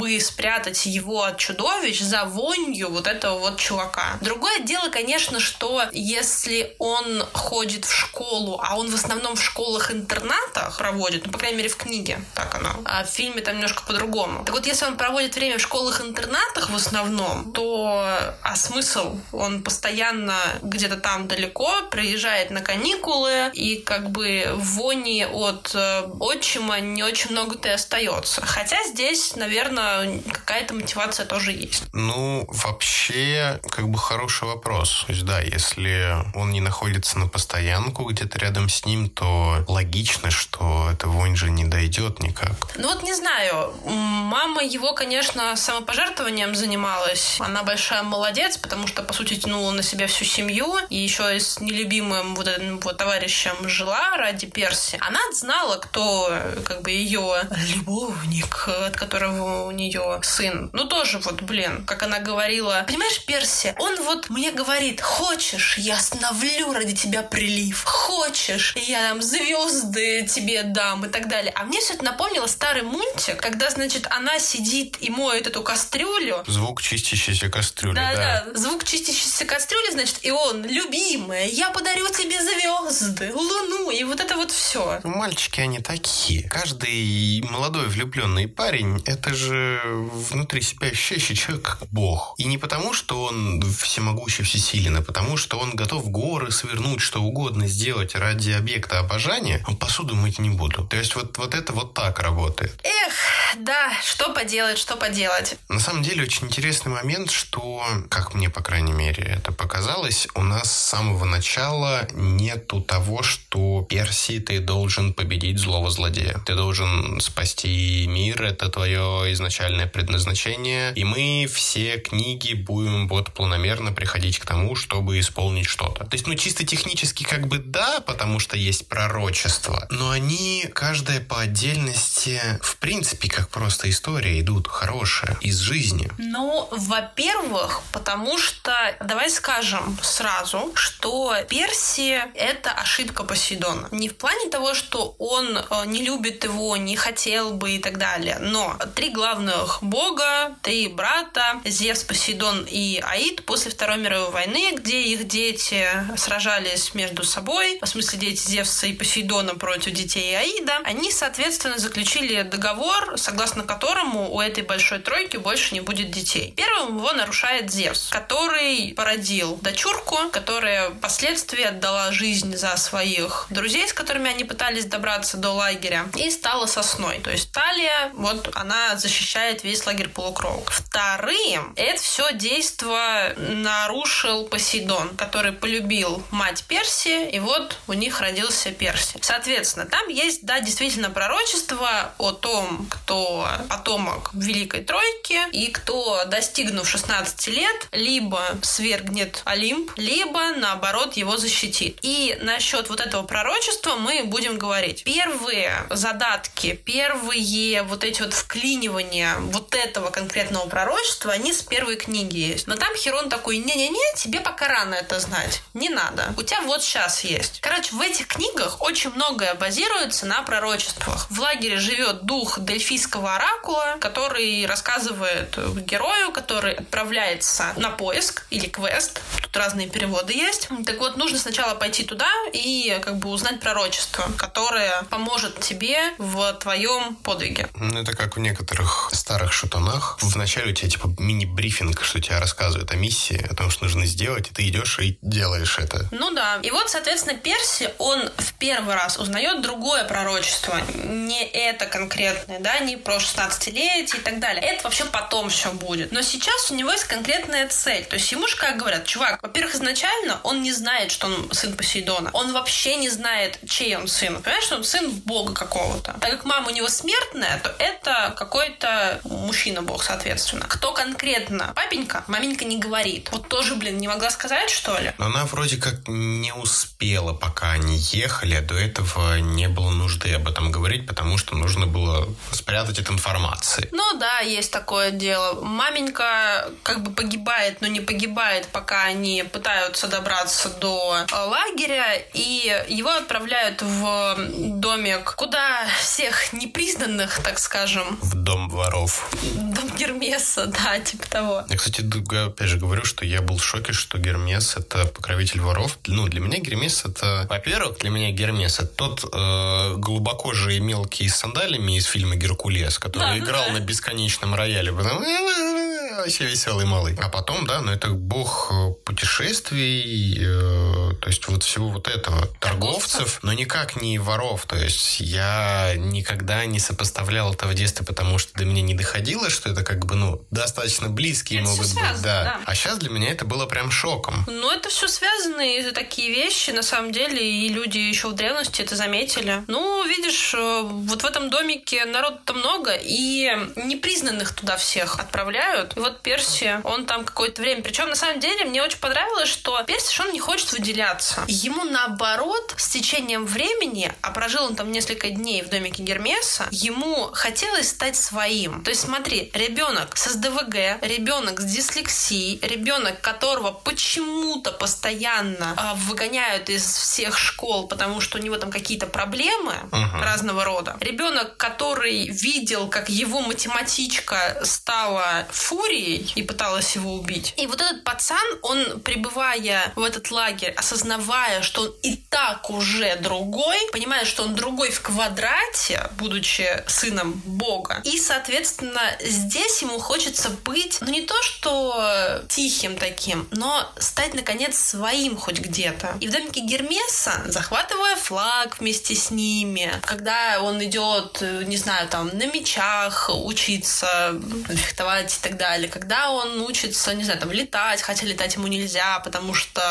чтобы спрятать его от чудовищ за вонью вот этого вот чувака. Другое дело, конечно, что если он ходит в школу, а он в основном в школах-интернатах проводит, ну, по крайней мере, в книге, так оно, а в фильме там немножко по-другому. Так вот, если он проводит время в школах-интернатах в основном, то а смысл? Он постоянно где-то там далеко, приезжает на каникулы, и как бы вони от э, отчима не очень много-то и остается. Хотя здесь, наверное, какая-то мотивация тоже есть. Ну, вообще, как бы хороший вопрос. То есть, да, если он не находится на постоянку где-то рядом с ним, то логично, что эта вонь же не дойдет никак. Ну вот не знаю. Мама его, конечно, самопожертвованием занималась. Она большая молодец, потому что, по сути, тянула на себя всю семью. И еще и с нелюбимым вот этим вот товарищем жила ради Перси. Она знала, кто как бы ее любовник, от которого у нее сын. Ну тоже вот, блин, как она говорила. Понимаешь, Перси, он вот мне говорит, хочешь, я остановлю ради тебя прилив. Хочешь, я там звезды тебе дам и так далее. А мне все это напомнило старый мультик, когда, значит, она сидит и моет эту кастрюлю. Звук чистящейся кастрюли, да. Да, да, звук чистящейся кастрюли, значит, и он, любимая, я подарю тебе звезды, луну, и вот это вот все. Мальчики, они такие. Каждый молодой влюбленный парень, это же внутри себя ощущающий человек как бог. И не потому, что он всемогущий, всесилен, а потому, что он готов горы свернуть, что угодно сделать ради объекта обожания, он посуду мыть не буду. То есть вот, вот это вот так работает. Эх, да, что поделать, что поделать. На самом деле очень интересный момент, что, как мне, по крайней мере, это показалось, у нас с самого начала нету того, что Перси ты должен победить злого злодея. Ты должен спасти мир, это твое изначальное предназначение. И мы все книги будем вот планомерно приходить к тому, чтобы исполнить что-то. То есть, ну, чисто технически как бы да, потому что есть пророчество, но они, каждая по отдельности, в принципе, как просто история идут хорошие из жизни? Ну, во-первых, потому что, давай скажем сразу, что Перси — это ошибка Посейдона. Не в плане того, что он э, не любит его, не хотел бы и так далее, но три главных бога, три брата, Зевс, Посейдон и Аид после Второй мировой войны, где их дети сражались между собой, в смысле дети Зевса и Посейдона против детей Аида, они, соответственно, заключили договор, согласно которому у этой большой тройки больше не будет детей. Первым его нарушает Зевс, который породил дочурку, которая впоследствии отдала жизнь за своих друзей, с которыми они пытались добраться до лагеря, и стала сосной. То есть Талия, вот она защищает весь лагерь полукровок. Вторым, это все действо нарушил Посейдон, который полюбил мать Перси, и вот у них родился Перси. Соответственно, там есть, да, действительно пророчество о том, кто потомок Великой Тройки, и кто, достигнув 16 лет, либо свергнет Олимп, либо, наоборот, его защитит. И насчет вот этого пророчества мы будем говорить. Первые задатки, первые вот эти вот вклинивания вот этого конкретного пророчества, они с первой книги есть. Но там Херон такой, не-не-не, тебе пока рано это знать. Не надо. У тебя вот сейчас есть. Короче, в этих книгах очень многое базируется на пророчествах. В лагере живет дух дельфийского оракула, который рассказывает герою, который отправляется на поиск или квест. Тут разные переводы есть. Так вот, нужно сначала пойти туда и как бы узнать пророчество, которое поможет тебе в твоем подвиге. Ну, это как в некоторых старых шутанах. Вначале у тебя типа мини-брифинг, что тебя рассказывают о миссии, о том, что нужно сделать, и ты идешь и делаешь это. Ну да. И вот, соответственно, Перси, он в первый раз узнает другое пророчество. Не это конкретное, да, не про 16-летие и так далее. Это вообще потом все будет. Но сейчас у него есть конкретная цель. То есть ему же как говорят, чувак, во-первых, изначально он не знает, что он сын Посейдона. Он вообще не знает, чей он сын. Понимаешь, что он сын бога какого-то. Так как мама у него смертная, то это какой-то мужчина-бог, соответственно. Кто конкретно? Папенька? Маменька не говорит. Вот тоже, блин, не могла сказать, что ли? Она вроде как не успела, пока они ехали, а до этого не было нужды об этом говорить, потому что нужно было спрятать эту информацию. Ну да, есть такое дело. Маменька как бы погибает, но не погибает, пока они пытаются добраться до э, лагеря, и его отправляют в домик, куда всех непризнанных, так скажем. В дом воров. Дом Гермеса, да, типа того. Я, кстати, опять же говорю, что я был в шоке, что Гермес — это покровитель воров. Ну, для меня Гермес — это... Во-первых, для меня Гермес — это тот э, глубокожий мелкий с сандалями из фильма «Геркулес», который да, играл да. на бесконечном рояле. Потом вообще веселый малый. А потом, да, ну это бог э, путешествий, э, то есть вот всего вот этого. Торговцев, но никак не воров. То есть я никогда не сопоставлял это в детстве, потому что до меня не доходило, что это как бы, ну, достаточно близкие это могут связано, быть. Да. да. А сейчас для меня это было прям шоком. Ну, это все связанные такие вещи, на самом деле, и люди еще в древности это заметили. Ну, видишь, э, вот в этом домике народу-то много, и непризнанных туда всех отправляют. Вот Перси, он там какое-то время. Причем, на самом деле, мне очень понравилось, что Перси, он не хочет выделяться. Ему, наоборот, с течением времени, а прожил он там несколько дней в домике Гермеса, ему хотелось стать своим. То есть, смотри, ребенок с СДВГ, ребенок с дислексией, ребенок, которого почему-то постоянно э, выгоняют из всех школ, потому что у него там какие-то проблемы uh-huh. разного рода. Ребенок, который видел, как его математичка стала фурией, фурией и пыталась его убить. И вот этот пацан, он, пребывая в этот лагерь, осознавая, что он и так уже другой, понимает, что он другой в квадрате, будучи сыном Бога. И, соответственно, здесь ему хочется быть, ну не то, что тихим таким, но стать, наконец, своим хоть где-то. И в домике Гермеса, захватывая флаг вместе с ними, когда он идет, не знаю, там, на мечах учиться, фехтовать и так далее, далее. Когда он учится, не знаю, там летать, хотя летать ему нельзя, потому что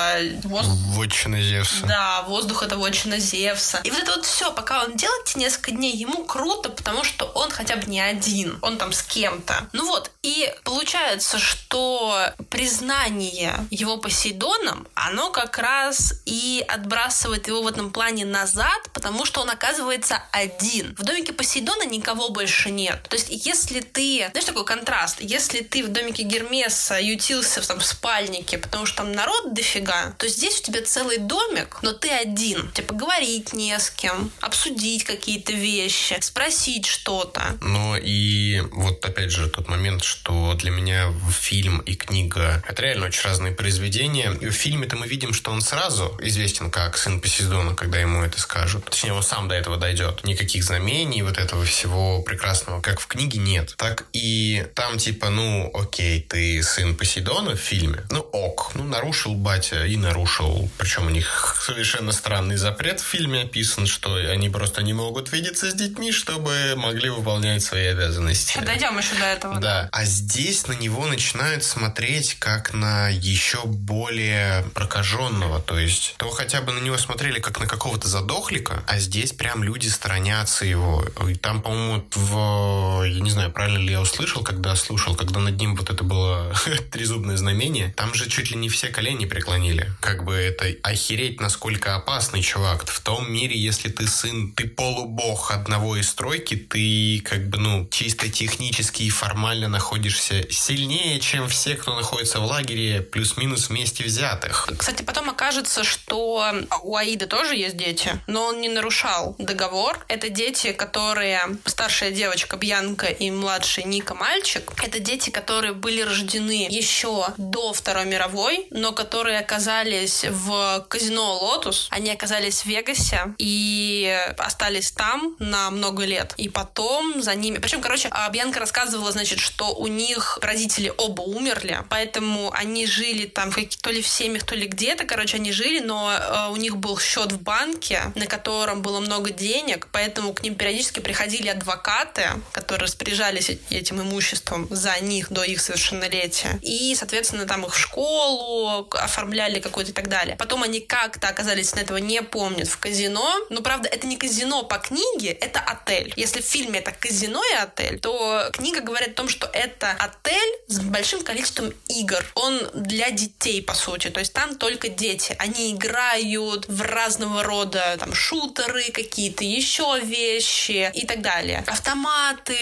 воздух... Вотчина Зевса. Да, воздух это вотчина Зевса. И вот это вот все, пока он делает эти несколько дней, ему круто, потому что он хотя бы не один, он там с кем-то. Ну вот, и получается, что признание его Посейдоном, оно как раз и отбрасывает его в этом плане назад, потому что он оказывается один. В домике Посейдона никого больше нет. То есть, если ты... Знаешь, такой контраст. Если ты в домике Гермеса ютился в там спальнике, потому что там народ дофига, то здесь у тебя целый домик, но ты один. Тебе поговорить не с кем, обсудить какие-то вещи, спросить что-то. Но и вот опять же тот момент, что для меня фильм и книга — это реально очень разные произведения. И в фильме-то мы видим, что он сразу известен как сын Посейдона, когда ему это скажут. Точнее, он сам до этого дойдет. Никаких знамений, вот этого всего прекрасного, как в книге, нет. Так и там типа, ну, окей, ты сын Посейдона в фильме, ну ок, ну нарушил батя и нарушил. Причем у них совершенно странный запрет в фильме описан, что они просто не могут видеться с детьми, чтобы могли выполнять свои обязанности. Дойдем еще до этого. Да. А здесь на него начинают смотреть как на еще более прокаженного. То есть, то хотя бы на него смотрели как на какого-то задохлика, а здесь прям люди сторонятся его. И там, по-моему, в... Я не знаю, правильно ли я услышал, когда слушал, когда над ним вот это было трезубное знамение, там же чуть ли не все колени преклонили. Как бы это охереть, насколько опасный чувак. В том мире, если ты сын, ты полубог одного из стройки, ты как бы, ну, чисто технически и формально находишься сильнее, чем все, кто находится в лагере, плюс-минус вместе взятых. Кстати, потом окажется, что у Аида тоже есть дети, но он не нарушал договор. Это дети, которые старшая девочка Бьянка и младший Нико мальчик. Это дети, которые были рождены еще до Второй мировой, но которые оказались в казино Lotus. Они оказались в Вегасе и остались там на много лет. И потом за ними... Причем, короче, а Бьянка рассказывала, значит, что у них родители оба умерли, поэтому они жили там то ли в семьях, то ли где-то, короче, они жили, но э, у них был счет в банке, на котором было много денег, поэтому к ним периодически приходили адвокаты, которые распоряжались этим имуществом за них до их совершеннолетия. И, соответственно, там их в школу оформляли какой-то и так далее. Потом они как-то оказались на этого не помнят в казино. Но, правда, это не казино по книге, это отель. Если в фильме это казино и отель, то книга говорит о том, что это отель с большим количеством игр. Он для детей, по сути. То есть там только дети. Они играют в разного рода там шутеры, какие-то еще вещи и так далее. Автоматы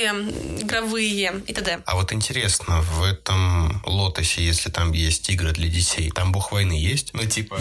игровые и т.д. А вот интересно, в этом лотосе, если там есть игры для детей, там бог войны есть? Ну, типа...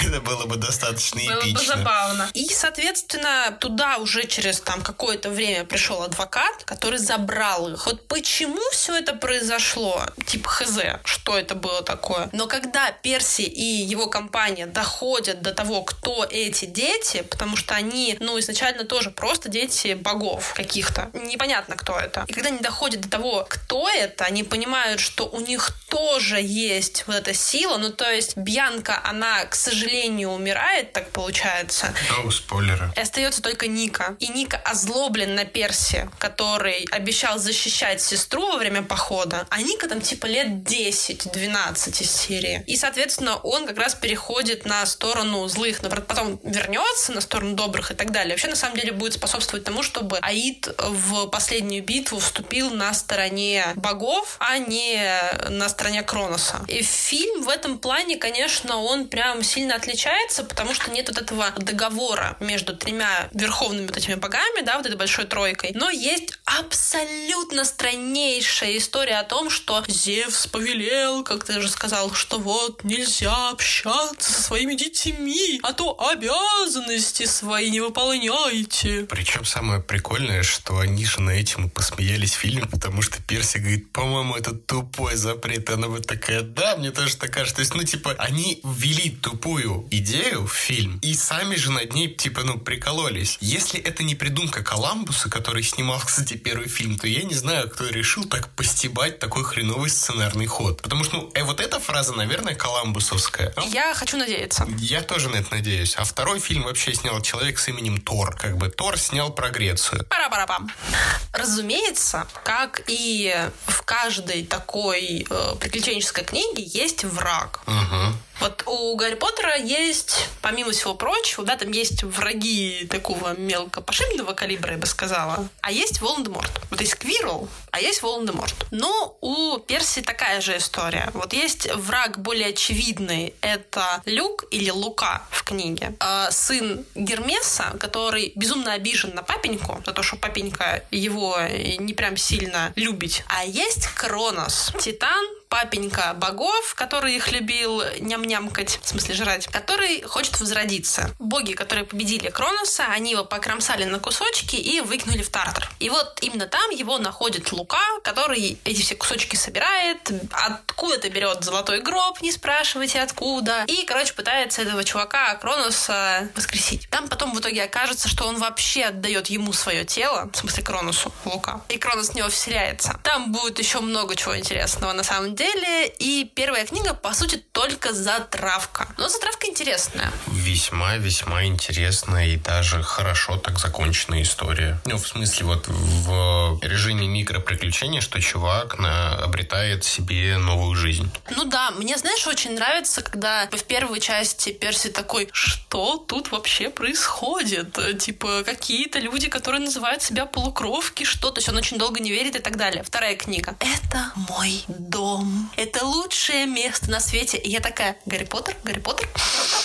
Это было бы достаточно эпично. Было бы забавно. И, соответственно, туда уже через там какое-то время пришел адвокат, который забрал их. Вот почему все это произошло? Типа хз, что это было такое? Но когда Перси и его компания доходят до того, кто эти дети, потому что они, ну, изначально тоже просто дети богов каких-то. Непонятно, кто это. И когда они доходят до того, кто это, они понимают, что у них тоже есть вот эта сила. Ну, то есть Бьянка, она, к сожалению, умирает, так получается. Oh, спойлеры. И остается только Ника. И Ника озлоблен на Перси, который обещал защищать сестру во время похода. А Ника там типа лет 10-12 из серии. И, соответственно, он как раз переходит на сторону злых, но потом вернется на сторону добрых и так далее. Вообще, на самом деле, будет способствовать тому, чтобы Аид в последнюю битву вступил на стороне богов, а не на стороне Кроноса. И фильм в этом плане, конечно, он прям сильно отличается, потому что нет вот этого договора между тремя верховными вот этими богами, да, вот этой большой тройкой. Но есть абсолютно страннейшая история о том, что Зевс повелел, как ты же сказал, что вот нельзя общаться со своими детьми, а то обязанности свои не выполняйте. Причем самое прикольное, что они же на этим посмеялись в фильме, потому что Перси говорит, по-моему, это тупой запрет. И она вот такая, да, мне тоже так кажется. То есть, ну, типа, они ввели тупую идею в фильм и сами же над ней, типа, ну, прикололись. Если это не придумка Коламбуса, который снимал, кстати, первый фильм, то я не знаю, кто решил так постебать такой хреновый сценарный ход. Потому что, ну, э, вот эта фраза, наверное, коламбусовская. Я хочу надеяться. Я тоже на это надеюсь. А второй фильм вообще снял человек с именем Тор. Как бы Тор снял про Грецию. Пара-пара-пам. Разумеется, как как и в каждой такой э, приключенческой книге есть враг. Угу. Вот у Гарри Поттера есть, помимо всего прочего, да, там есть враги такого мелкопошибного калибра, я бы сказала, а есть Волан-де-Морт. Вот есть Квирл, а есть Волан-де-Морт. Но у Перси такая же история. Вот есть враг более очевидный, это Люк или Лука в книге. А сын Гермеса, который безумно обижен на папеньку, за то, что папенька его не прям сильно любит. А есть Кронос, Титан, папенька богов, который их любил ням-нямкать, в смысле жрать, который хочет возродиться. Боги, которые победили Кроноса, они его покромсали на кусочки и выкинули в Тартар. И вот именно там его находит Лука, который эти все кусочки собирает, откуда-то берет золотой гроб, не спрашивайте откуда, и, короче, пытается этого чувака Кроноса воскресить. Там потом в итоге окажется, что он вообще отдает ему свое тело, в смысле Кроносу, Лука, и Кронос в него вселяется. Там будет еще много чего интересного на самом деле, и первая книга, по сути, только затравка. Но затравка интересная. Весьма-весьма интересная и даже хорошо так законченная история. Ну, в смысле, вот в режиме микроприключения, что чувак на, обретает себе новую жизнь. Ну да, мне, знаешь, очень нравится, когда в первой части Перси такой, что тут вообще происходит? Типа, какие-то люди, которые называют себя полукровки, что-то, то есть он очень долго не верит и так далее. Вторая книга. Это мой дом это лучшее место на свете. И я такая, Гарри Поттер, Гарри Поттер.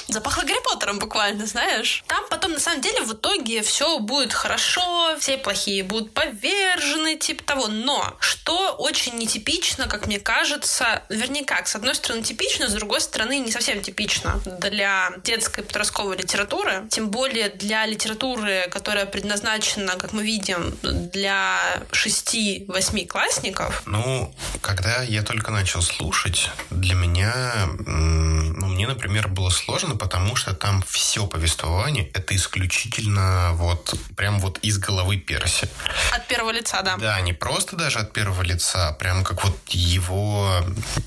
Запахло Гарри Поттером буквально, знаешь. Там потом, на самом деле, в итоге все будет хорошо, все плохие будут повержены, типа того. Но, что очень нетипично, как мне кажется, вернее как, с одной стороны типично, с другой стороны не совсем типично для детской подростковой литературы, тем более для литературы, которая предназначена, как мы видим, для 6-8 классников. Ну, когда я только начал слушать, для меня, ну, мне, например, было сложно, потому что там все повествование это исключительно вот прям вот из головы Перси. От первого лица, да. Да, не просто даже от первого лица, а прям как вот его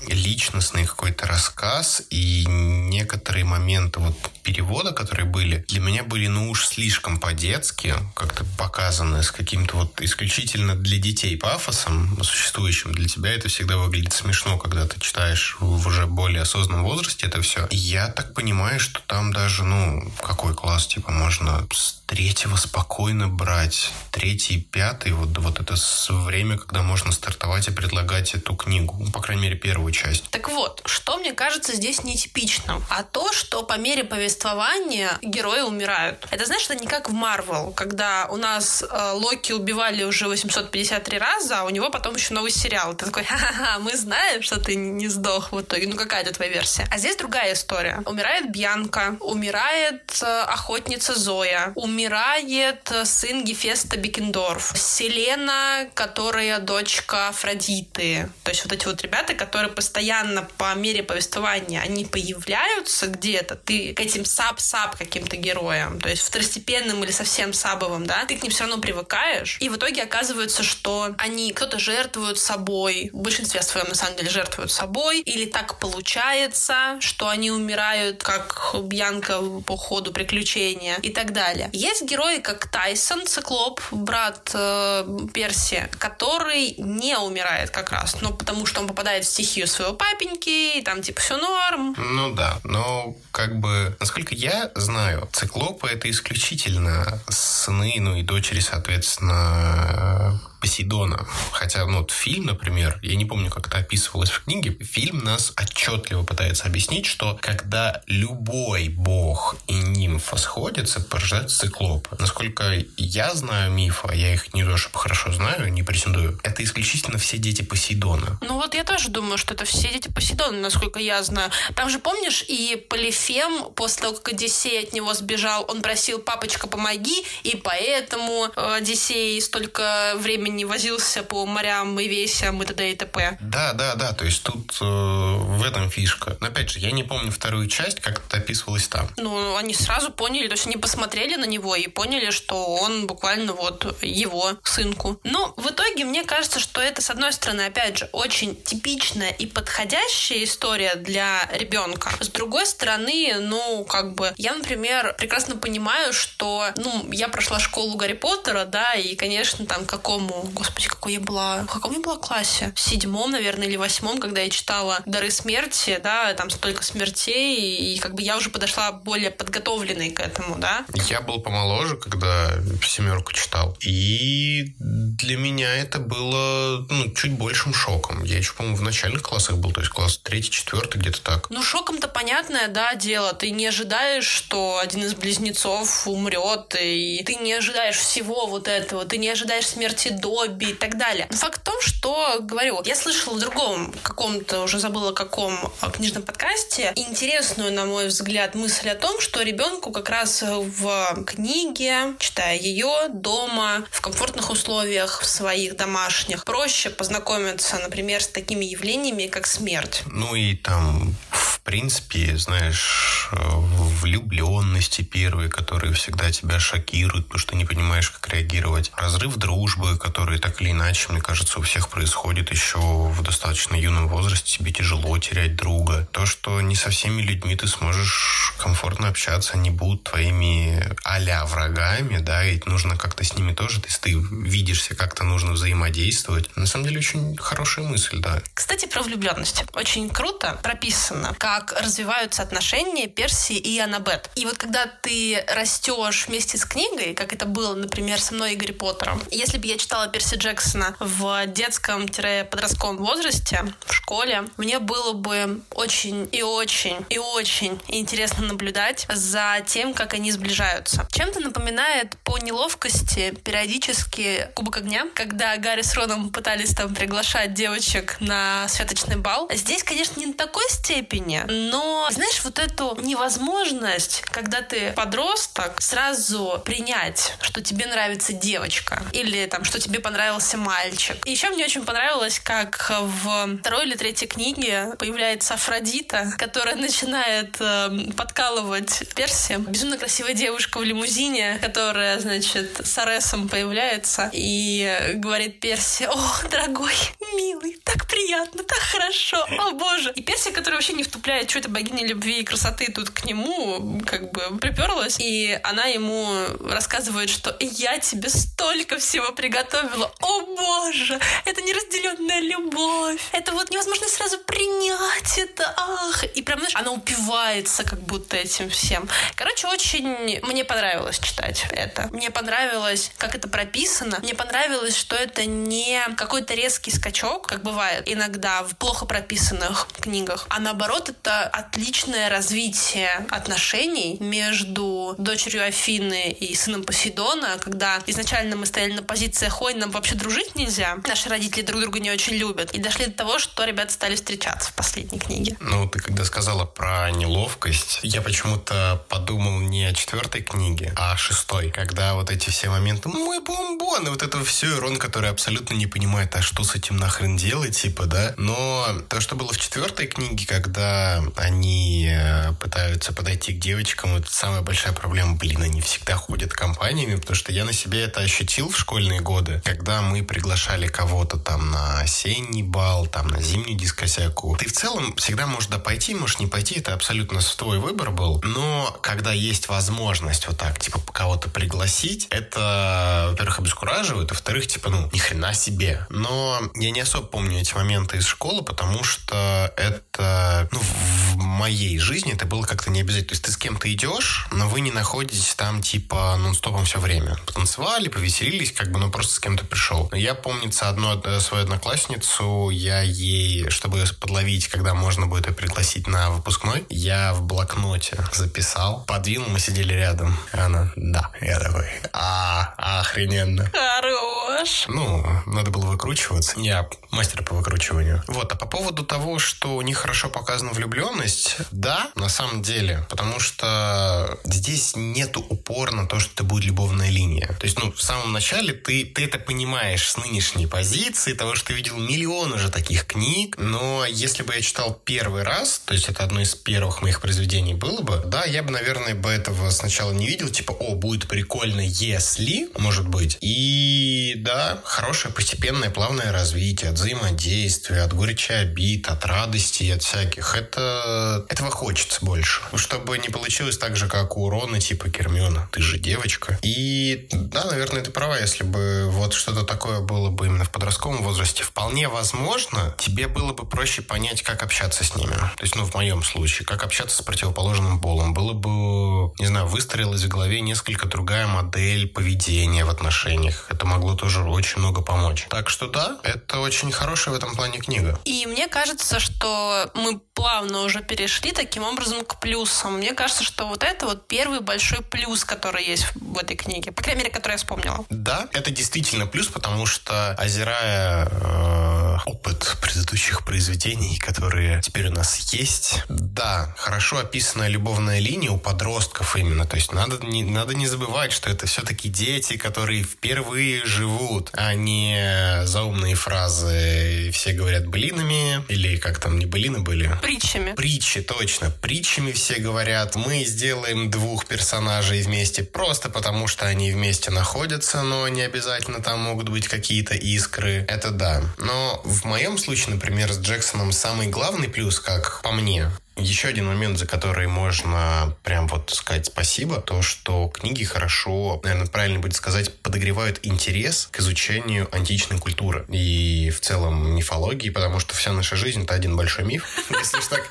личностный какой-то рассказ и некоторые моменты вот перевода, которые были, для меня были, ну уж слишком по-детски, как-то показаны с каким-то вот исключительно для детей пафосом, существующим для тебя. Это всегда выглядит смешно, когда ты читаешь в уже более осознанном возрасте это все. Я так понимаю, что там даже, ну, какой класс, типа, можно с третьего спокойно брать. Третий, пятый, вот, вот это время, когда можно стартовать и предлагать эту книгу. Ну, по крайней мере, первую часть. Так вот, что мне кажется здесь нетипично? А то, что по мере повествования герои умирают. Это, знаешь, это не как в Марвел, когда у нас э, Локи убивали уже 853 раза, а у него потом еще новый сериал. Ты такой, ха-ха-ха, мы знаем, что ты не сдох в итоге. Ну, какая это твоя версия? А здесь другая история. Умирает Бьянка, умирает э, охотница Зоя, умирает умирает сын Гефеста Бекендорф. Селена, которая дочка Афродиты. То есть вот эти вот ребята, которые постоянно по мере повествования, они появляются где-то, ты к этим sub-sub каким-то героям, то есть второстепенным или совсем сабовым, да, ты к ним все равно привыкаешь, и в итоге оказывается, что они, кто-то жертвуют собой, в большинстве своем, на самом деле, жертвуют собой, или так получается, что они умирают, как Бьянка по ходу приключения и так далее. Есть герои, как Тайсон, циклоп, брат э, Перси, который не умирает как раз, ну, потому что он попадает в стихию своего папеньки, и там, типа, все норм. Ну да, но как бы, насколько я знаю, циклопы — это исключительно сыны, ну и дочери, соответственно, Посейдона. Хотя, ну, вот фильм, например, я не помню, как это описывалось в книге, фильм нас отчетливо пытается объяснить, что когда любой бог и нимфа сходятся, порождаются циклопы. Насколько я знаю мифы, а я их не то чтобы хорошо знаю, не претендую, это исключительно все дети Посейдона. Ну вот я тоже думаю, что это все дети Посейдона, насколько я знаю. Там же, помнишь, и Полифем, после того, как Одиссей от него сбежал, он просил, папочка, помоги, и поэтому э, Одиссей столько времени времени возился по морям и весям и т.д. и т.п. Да, да, да, то есть тут э, в этом фишка. Но опять же, я не помню вторую часть, как это описывалось там. Ну, они сразу поняли, то есть они посмотрели на него и поняли, что он буквально вот его сынку. Но в итоге мне кажется, что это, с одной стороны, опять же, очень типичная и подходящая история для ребенка. С другой стороны, ну, как бы, я, например, прекрасно понимаю, что, ну, я прошла школу Гарри Поттера, да, и, конечно, там, какому, господи, какой я была, в каком я была классе? В седьмом, наверное, или восьмом, когда я читала «Дары смерти», да, там столько смертей, и как бы я уже подошла более подготовленной к этому, да. Я был помоложе, когда «семерку» читал, и для меня это было, ну, чуть большим шоком. Я еще, по-моему, в начальных классах был, то есть класс третий, четвертый, где-то так. Ну, шоком-то понятное, да, дело. Ты не ожидаешь, что один из близнецов умрет, и ты не ожидаешь всего вот этого, ты не ожидаешь смерти Добби и так далее. Но факт в том, что, говорю, я слышала в другом каком-то, уже забыла каком книжном подкасте, интересную, на мой взгляд, мысль о том, что ребенку как раз в книге, читая ее дома, в комфортных условиях, в своих домашних, проще познакомиться, например, с такими явлениями, как смерть. Ну и там в принципе, знаешь, влюбленности первые, которые всегда тебя шокируют, потому что не понимаешь, как реагировать. Разрыв дружбы, который так или иначе, мне кажется, у всех происходит еще в достаточно юном возрасте. Тебе тяжело терять друга. То, что не со всеми людьми ты сможешь комфортно общаться, они будут твоими а врагами, да, и нужно как-то с ними тоже, то есть ты видишься, как-то нужно взаимодействовать. На самом деле очень хорошая мысль, да. Кстати, про влюбленность. Очень круто прописано, как развиваются отношения Перси и Аннабет. И вот когда ты растешь вместе с книгой, как это было, например, со мной и Гарри Поттером, если бы я читала Перси Джексона в детском-подростковом возрасте, в школе, мне было бы очень и очень и очень интересно наблюдать за тем, как они сближаются. Чем-то напоминает по неловкости периодически Кубок огня, когда Гарри с Роном пытались там приглашать девочек на святочный бал. Здесь, конечно, не на такой степени, но, знаешь, вот эту невозможность, когда ты подросток, сразу принять, что тебе нравится девочка или там, что тебе понравился мальчик. И еще мне очень понравилось, как в второй или третьей книге появляется Афродита, которая начинает э, подкалывать Перси. Безумно красивая девушка в лимузине, которая, значит, с Аресом появляется и говорит Перси, о, дорогой, милый, так приятно, так хорошо, о боже. И Перси, который вообще не втупляет, что это богиня любви и красоты тут к нему, как бы приперлась, и она ему рассказывает, что я тебе столько всего приготовила, о боже, это неразделенная любовь, это вот невозможно сразу принять это, ах, и прям, знаешь, она упивается как будто этим всем. Короче, очень мне понравилось читать это. Мне понравилось, как это прописано. Мне понравилось, что это не какой-то резкий скачок, как бывает иногда в плохо прописанных книгах, а наоборот, это отличное развитие отношений между дочерью Афины и сыном Посейдона, когда изначально мы стояли на позициях, ой, нам вообще дружить нельзя, наши родители друг друга не очень любят, и дошли до того, что ребята стали встречаться в последней книге. Ну, ты когда сказала про неловкость, я почему-то подумал не о четвертой книге, а о шестой, когда вот эти все моменты «мой бомбон», и вот это все, и Рон, который абсолютно не понимает, а что с этим нахрен делать, типа, да? Но то, что было в четвертой книге, когда они э, пытаются подойти к девочкам, это самая большая проблема, блин, они всегда ходят компаниями, потому что я на себе это ощутил в школьные годы, когда мы приглашали кого-то там на осенний бал, там на зимнюю дискотеку. Ты в целом всегда можешь да пойти, можешь не пойти, это абсолютно твой выбор был, но когда есть возможность вот так, типа, кого-то пригласить, это, во-первых, обескураживает, во-вторых, типа, ну, ни хрена себе. Но я не особо помню эти моменты из школы, потому что это, ну, в моей жизни это было как-то не обязательно. То есть ты с кем-то идешь, но вы не находитесь там, типа, нон-стопом все время. Потанцевали, повеселились, как бы, ну, просто с кем-то пришел. Я, помнится, одну свою одноклассницу, я ей, чтобы подловить, когда можно будет ее пригласить на выпускной, я в блокноте записал, подвинул, мы сидели рядом. Она, да. Я такой, а, охрененно. Хорош. Ну, надо было выкручиваться. Я мастер по выкручиванию. Вот, а по поводу того, что у них хорошо показана влюбленность, да, на самом деле, потому что здесь нету упора на то, что это будет любовная линия. То есть, ну, в самом начале ты, ты это понимаешь с нынешней позиции, того, что ты видел миллион уже таких книг, но если бы я читал первый раз, то есть это одно из первых моих произведений было бы, да, я бы, наверное, бы этого сначала не видел, типа, о, будет прикольно, если, может быть. И да, хорошее постепенное плавное развитие, от взаимодействия, от горечи обид, от радости, от всяких. Это... Этого хочется больше. Чтобы не получилось так же, как у Рона, типа Гермиона. Ты же девочка. И да, наверное, ты права, если бы вот что-то такое было бы именно в подростковом возрасте. Вполне возможно, тебе было бы проще понять, как общаться с ними. То есть, ну, в моем случае, как общаться с противоположным полом. Было бы, не знаю, выстроилась в голове несколько другая модель поведения в отношениях. Это могло тоже очень много помочь. Так что да, это очень хорошая в этом плане книга. И мне кажется, что мы плавно уже перешли таким образом к плюсам. Мне кажется, что вот это вот первый большой плюс, который есть в этой книге. По крайней мере, который я вспомнила. Да, это действительно плюс, потому что, озирая э, опыт предыдущих произведений, которые теперь у нас есть, да, хорошо описанная любовная линия у подростков именно. То есть надо не, надо не забывать, что это все-таки дети, которые впервые живут, а не заумные фразы «все говорят блинами» или как там, не блины были? Притчами. Притчи, точно. Притчами все говорят. Мы сделаем двух персонажей вместе просто потому, что они вместе находятся, но не обязательно там могут быть какие-то искры. Это да. Но в моем случае, например, с Джексоном самый главный плюс, как по мне, еще один момент, за который можно прям вот сказать спасибо, то, что книги хорошо, наверное, правильно будет сказать, подогревают интерес к изучению античной культуры и в целом мифологии, потому что вся наша жизнь — это один большой миф, если уж так,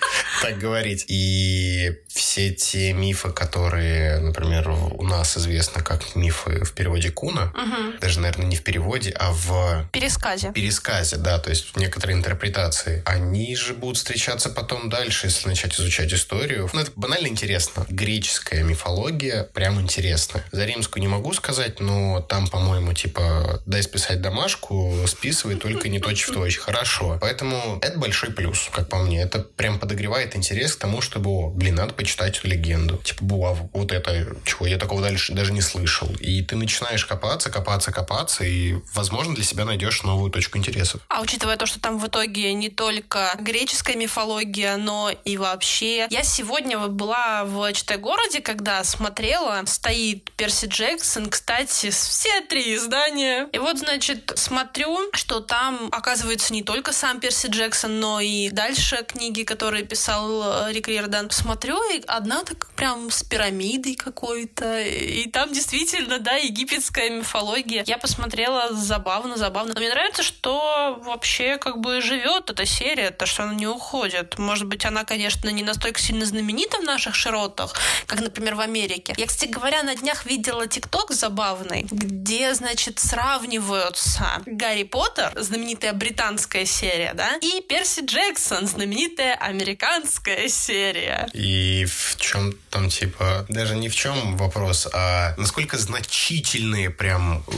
так говорить. И все те мифы, которые, например, у нас известны как мифы в переводе Куна, угу. даже, наверное, не в переводе, а в... Пересказе. Пересказе, да, то есть в некоторой интерпретации. Они же будут встречаться потом дальше, если начать изучать историю. Ну, это банально интересно. Греческая мифология прям интересная. За римскую не могу сказать, но там, по-моему, типа, дай списать домашку, списывай, только не точь в точь. Хорошо. Поэтому это большой плюс, как по мне. Это прям подогревает интерес к тому, чтобы, о, блин, надо почитать легенду. Типа, буа, вот это, чего я такого дальше даже не слышал. И ты начинаешь копаться, копаться, копаться, и, возможно, для себя найдешь новую точку интересов. А учитывая то, что там в итоге не только греческая мифология, но и вообще. Я сегодня вот была в Читай-городе, когда смотрела, стоит Перси Джексон, кстати, все три издания. И вот, значит, смотрю, что там оказывается не только сам Перси Джексон, но и дальше книги, которые писал э, Рик Риордан. Смотрю, и одна так прям с пирамидой какой-то. И там действительно, да, египетская мифология. Я посмотрела забавно, забавно. Но мне нравится, что вообще как бы живет эта серия, то, что она не уходит. Может быть, она, конечно, конечно, не настолько сильно знаменита в наших широтах, как, например, в Америке. Я, кстати говоря, на днях видела ТикТок забавный, где, значит, сравниваются Гарри Поттер, знаменитая британская серия, да, и Перси Джексон, знаменитая американская серия. И в чем там, типа, даже не в чем вопрос, а насколько значительные прям э,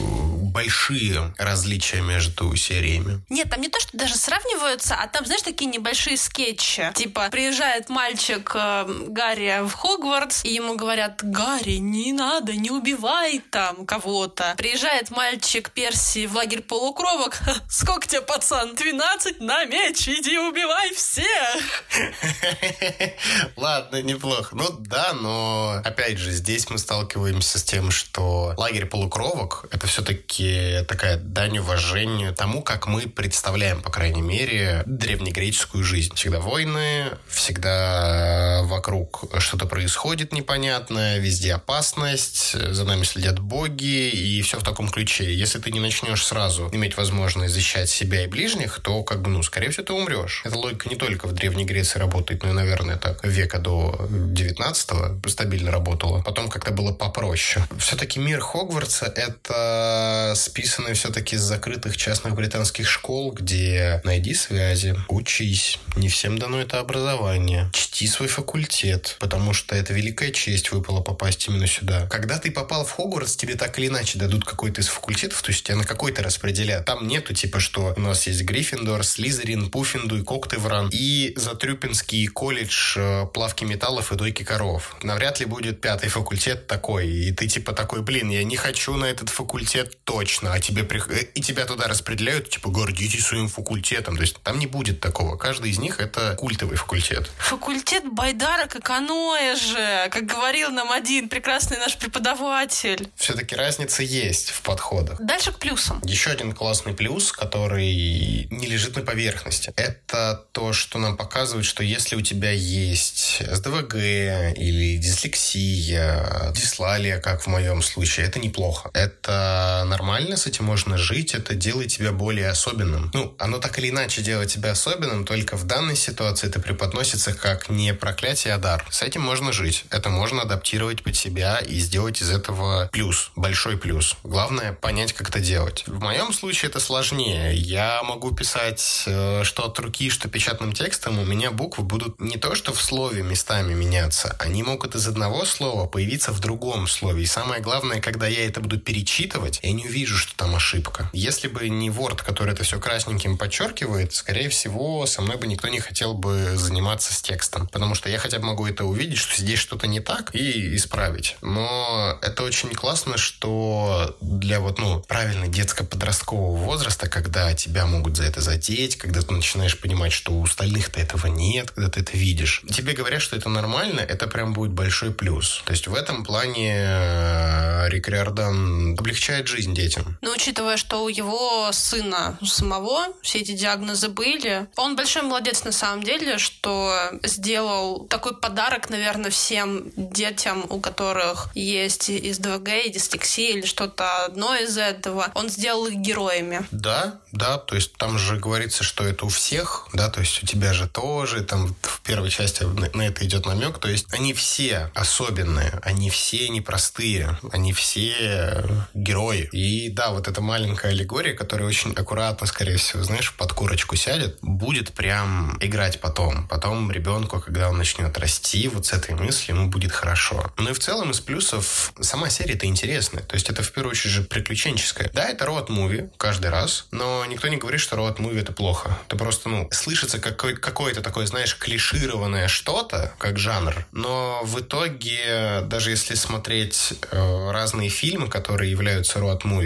большие различия между сериями? Нет, там не то, что даже сравниваются, а там, знаешь, такие небольшие скетчи. Типа, приезжает мальчик э, Гарри в Хогвартс, и ему говорят, Гарри, не надо, не убивай там кого-то. Приезжает мальчик Перси в лагерь полукровок. Сколько тебе, пацан? 12 на меч, иди убивай всех. Ладно, неплохо. Ну да, но опять же, здесь мы сталкиваемся с тем, что лагерь полукровок — это все-таки такая дань уважению тому, как мы представляем, по крайней мере, древнегреческую жизнь. Всегда войны, всегда вокруг что-то происходит непонятное, везде опасность, за нами следят боги, и все в таком ключе. Если ты не начнешь сразу иметь возможность защищать себя и ближних, то, как бы, ну, скорее всего, ты умрешь. Эта логика не только в Древней Греции работает, но и, наверное, так века до 19-го стабильно работала. Потом как-то было попроще. Все-таки мир Хогвартса — это это списано все-таки с закрытых частных британских школ, где найди связи, учись. Не всем дано это образование. Чти свой факультет, потому что это великая честь выпала попасть именно сюда. Когда ты попал в Хогвартс, тебе так или иначе дадут какой-то из факультетов, то есть тебя на какой-то распределяют. Там нету типа, что у нас есть Гриффиндор, Слизерин, Пуффиндуй, Коктевран и Затрюпинский колледж э, плавки металлов и дойки коров. Навряд ли будет пятый факультет такой, и ты типа такой, блин, я не хочу на этот факультет точно, а тебе при... Э, и тебя туда распределяют, типа, гордитесь своим факультетом. То есть там не будет такого. Каждый из них это культовый факультет. Факультет Байдара Каканоэ же, как говорил нам один прекрасный наш преподаватель. Все-таки разница есть в подходах. Дальше к плюсам. Еще один классный плюс, который не лежит на поверхности, это то, что нам показывает, что если у тебя есть СДВГ или дислексия, дислалия, как в моем случае, это неплохо. Это нормально, с этим можно жить, это делает тебя более особенным. Ну, оно так или иначе делает тебя особенным, только в данной ситуации это преподносится как не проклятие, а дар. С этим можно жить. Это можно адаптировать под себя и сделать из этого плюс, большой плюс. Главное понять, как это делать. В моем случае это сложнее. Я могу писать э, что от руки, что печатным текстом. У меня буквы будут не то, что в слове местами меняться. Они могут из одного слова появиться в другом слове. И самое главное, когда я это буду перечитывать, я не увижу, что там ошибка. Если бы не Word, который это все красненьким подчеркивает, скорее всего, со мной бы никто не хотел бы заниматься с текстом. Потому что я хотя бы могу это увидеть, что здесь что-то не так, и исправить. Но это очень классно, что для вот, ну, правильно детско-подросткового возраста, когда тебя могут за это задеть, когда ты начинаешь понимать, что у остальных-то этого нет, когда ты это видишь. Тебе говорят, что это нормально, это прям будет большой плюс. То есть в этом плане э, Рик облегчает жизнь детям. Но учитывая, что у его сына самого все эти диагнозы были, он большой молодец на самом деле, что сделал такой подарок, наверное, всем детям, у которых есть из ДВГ, и дислексия или что-то одно из этого. Он сделал их героями. Да, да, то есть там же говорится, что это у всех, да, то есть у тебя же тоже, там в первой части на, на это идет намек, то есть они все особенные, они все непростые, они все герои. И да, вот эта маленькая аллегория, которая очень аккуратно, скорее всего, знаешь, под курочку сядет, будет прям играть потом. Потом ребенку, когда он начнет расти, вот с этой мыслью ему будет хорошо. Ну и в целом из плюсов сама серия-то интересная. То есть это в первую очередь же приключенческая. Да, это роуд-муви каждый раз, но никто не говорит, что роуд-муви это плохо. Это просто, ну, слышится какой- какое-то такое, знаешь, клишированное что-то, как жанр. Но в итоге, даже если смотреть э, разные фильмы, которые являются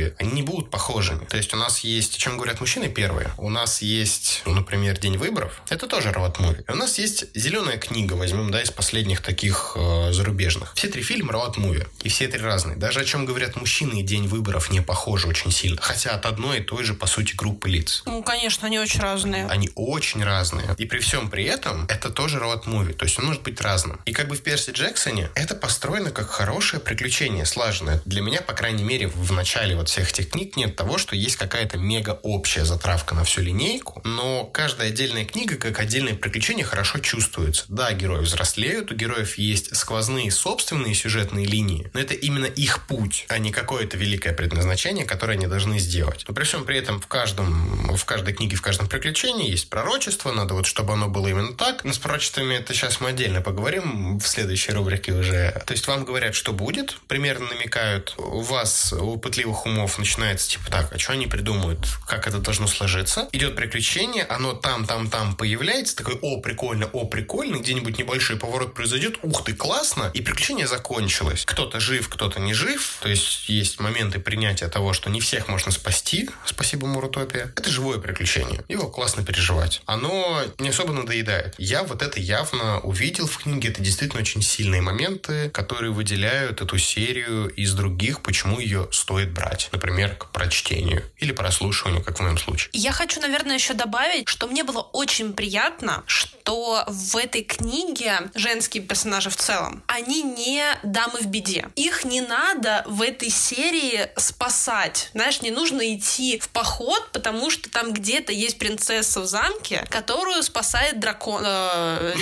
роуд-муви, они не будут похожими. То есть у нас есть, о чем говорят мужчины первые, у нас есть, ну, например, День выборов. Это тоже роуд-муви. У нас есть Зеленая книга, возьмем, да, из последних таких э, зарубежных. Все три фильма роуд-муви. И все три разные. Даже о чем говорят мужчины и День выборов не похожи очень сильно. Хотя от одной и той же, по сути, группы лиц. Ну, конечно, они очень разные. Они очень разные. И при всем при этом это тоже роуд-муви. То есть он может быть разным. И как бы в Перси Джексоне это построено как хорошее приключение, слаженное. Для меня, по крайней мере, в начале вот всех этих книг нет того, что есть какая-то мега общая затравка на всю линейку, но каждая отдельная книга как отдельное приключение хорошо чувствуется. Да, герои взрослеют, у героев есть сквозные собственные сюжетные линии, но это именно их путь, а не какое-то великое предназначение, которое они должны сделать. Но при всем при этом в каждом, в каждой книге, в каждом приключении есть пророчество, надо вот, чтобы оно было именно так. Но с пророчествами это сейчас мы отдельно поговорим в следующей рубрике уже. То есть вам говорят, что будет, примерно намекают, у вас, у пытливых умов, начинается типа так, а что они придумают, как это должно сложиться. Идет приключение, оно там, там, там появляется, такой, о, прикольно, о, прикольно, где-нибудь небольшой поворот произойдет, ух ты, классно, и приключение закончилось. Кто-то жив, кто-то не жив, то есть есть моменты принятия того, что не всех можно спасти, спасибо Мурутопия. Это живое приключение, его классно переживать. Оно не особо надоедает. Я вот это явно увидел в книге, это действительно очень сильные моменты, которые выделяют эту серию из других, почему ее стоит брать. Например, к прочтению или прослушиванию, как в моем случае. Я хочу, наверное, еще добавить, что мне было очень приятно, что в этой книге женские персонажи в целом, они не дамы в беде. Их не надо в этой серии спасать. Знаешь, не нужно идти в поход, потому что там где-то есть принцесса в замке, которую спасает дракон. э,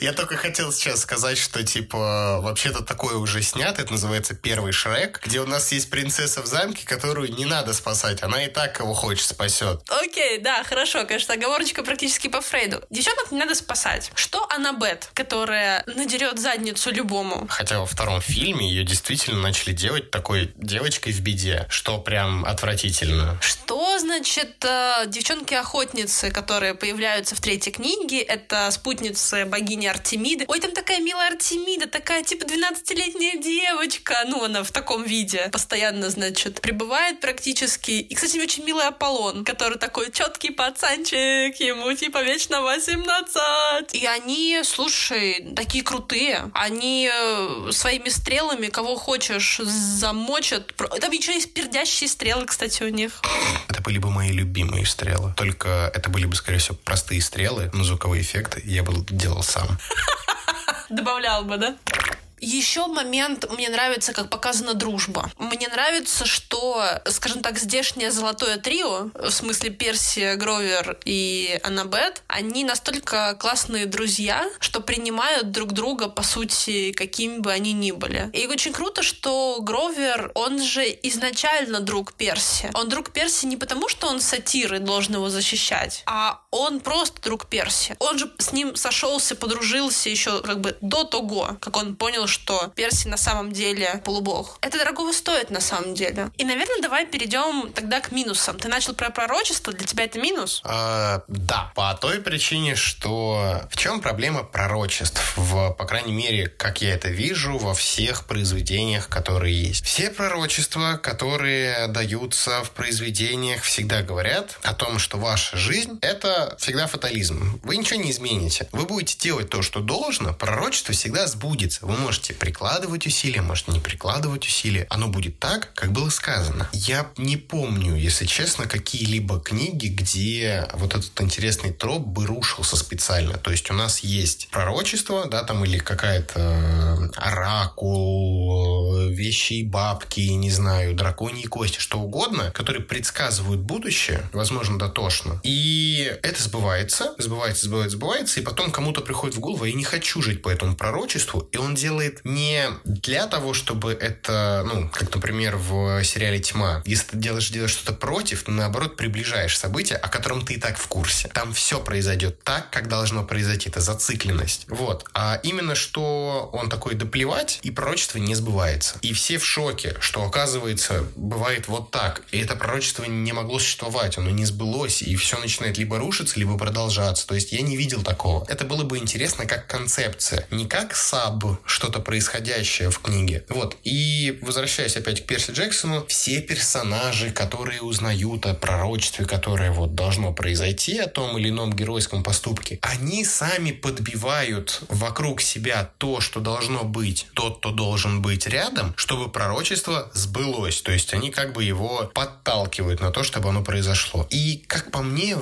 Я только хотел сейчас сказать, что, типа, вообще-то такое уже снято, это называется первая первый Шрек, где у нас есть принцесса в замке, которую не надо спасать. Она и так кого хочет спасет. Окей, да, хорошо, конечно, оговорочка практически по Фрейду. Девчонок не надо спасать. Что Аннабет, которая надерет задницу любому? Хотя во втором фильме ее действительно начали делать такой девочкой в беде, что прям отвратительно. Что значит э, девчонки-охотницы, которые появляются в третьей книге? Это спутницы богини Артемиды. Ой, там такая милая Артемида, такая типа 12-летняя девочка. Ну, она в таком виде постоянно, значит, пребывает практически. И, кстати, очень милый Аполлон, который такой четкий пацанчик, ему типа вечно 18. И они, слушай, такие крутые. Они э, своими стрелами кого хочешь замочат. Там еще есть пердящие стрелы, кстати, у них. Это были бы мои любимые стрелы. Только это были бы, скорее всего, простые стрелы, но звуковые эффекты я бы делал сам. Добавлял бы, да? Еще момент, мне нравится, как показана дружба. Мне нравится, что, скажем так, здешнее золотое трио, в смысле Персия, Гровер и Аннабет, они настолько классные друзья, что принимают друг друга, по сути, какими бы они ни были. И очень круто, что Гровер, он же изначально друг Перси. Он друг Перси не потому, что он сатир и должен его защищать, а он просто друг Перси. Он же с ним сошелся, подружился еще как бы до того, как он понял, что Перси на самом деле полубог. Это дорогого стоит на самом деле. И, наверное, давай перейдем тогда к минусам. Ты начал про пророчество, для тебя это минус? А, да, по той причине, что в чем проблема пророчеств? В, по крайней мере, как я это вижу, во всех произведениях, которые есть. Все пророчества, которые даются в произведениях, всегда говорят о том, что ваша жизнь — это всегда фатализм. Вы ничего не измените. Вы будете делать то, что должно, пророчество всегда сбудется. Вы можете можете прикладывать усилия, можете не прикладывать усилия. Оно будет так, как было сказано. Я не помню, если честно, какие-либо книги, где вот этот интересный троп бы рушился специально. То есть у нас есть пророчество, да, там или какая-то э, оракул, вещи и бабки, не знаю, драконьи кости, что угодно, которые предсказывают будущее, возможно, дотошно. И это сбывается, сбывается, сбывается, сбывается, и потом кому-то приходит в голову, я не хочу жить по этому пророчеству, и он делает делает не для того, чтобы это, ну, как, например, в сериале «Тьма». Если ты делаешь, делаешь что-то против, ты, наоборот, приближаешь события, о котором ты и так в курсе. Там все произойдет так, как должно произойти. Это зацикленность. Вот. А именно, что он такой доплевать, и пророчество не сбывается. И все в шоке, что, оказывается, бывает вот так. И это пророчество не могло существовать, оно не сбылось, и все начинает либо рушиться, либо продолжаться. То есть я не видел такого. Это было бы интересно как концепция. Не как саб, что-то происходящее в книге. Вот. И возвращаясь опять к Перси Джексону, все персонажи, которые узнают о пророчестве, которое вот должно произойти, о том или ином геройском поступке, они сами подбивают вокруг себя то, что должно быть, тот, кто должен быть рядом, чтобы пророчество сбылось. То есть они как бы его подталкивают на то, чтобы оно произошло. И, как по мне,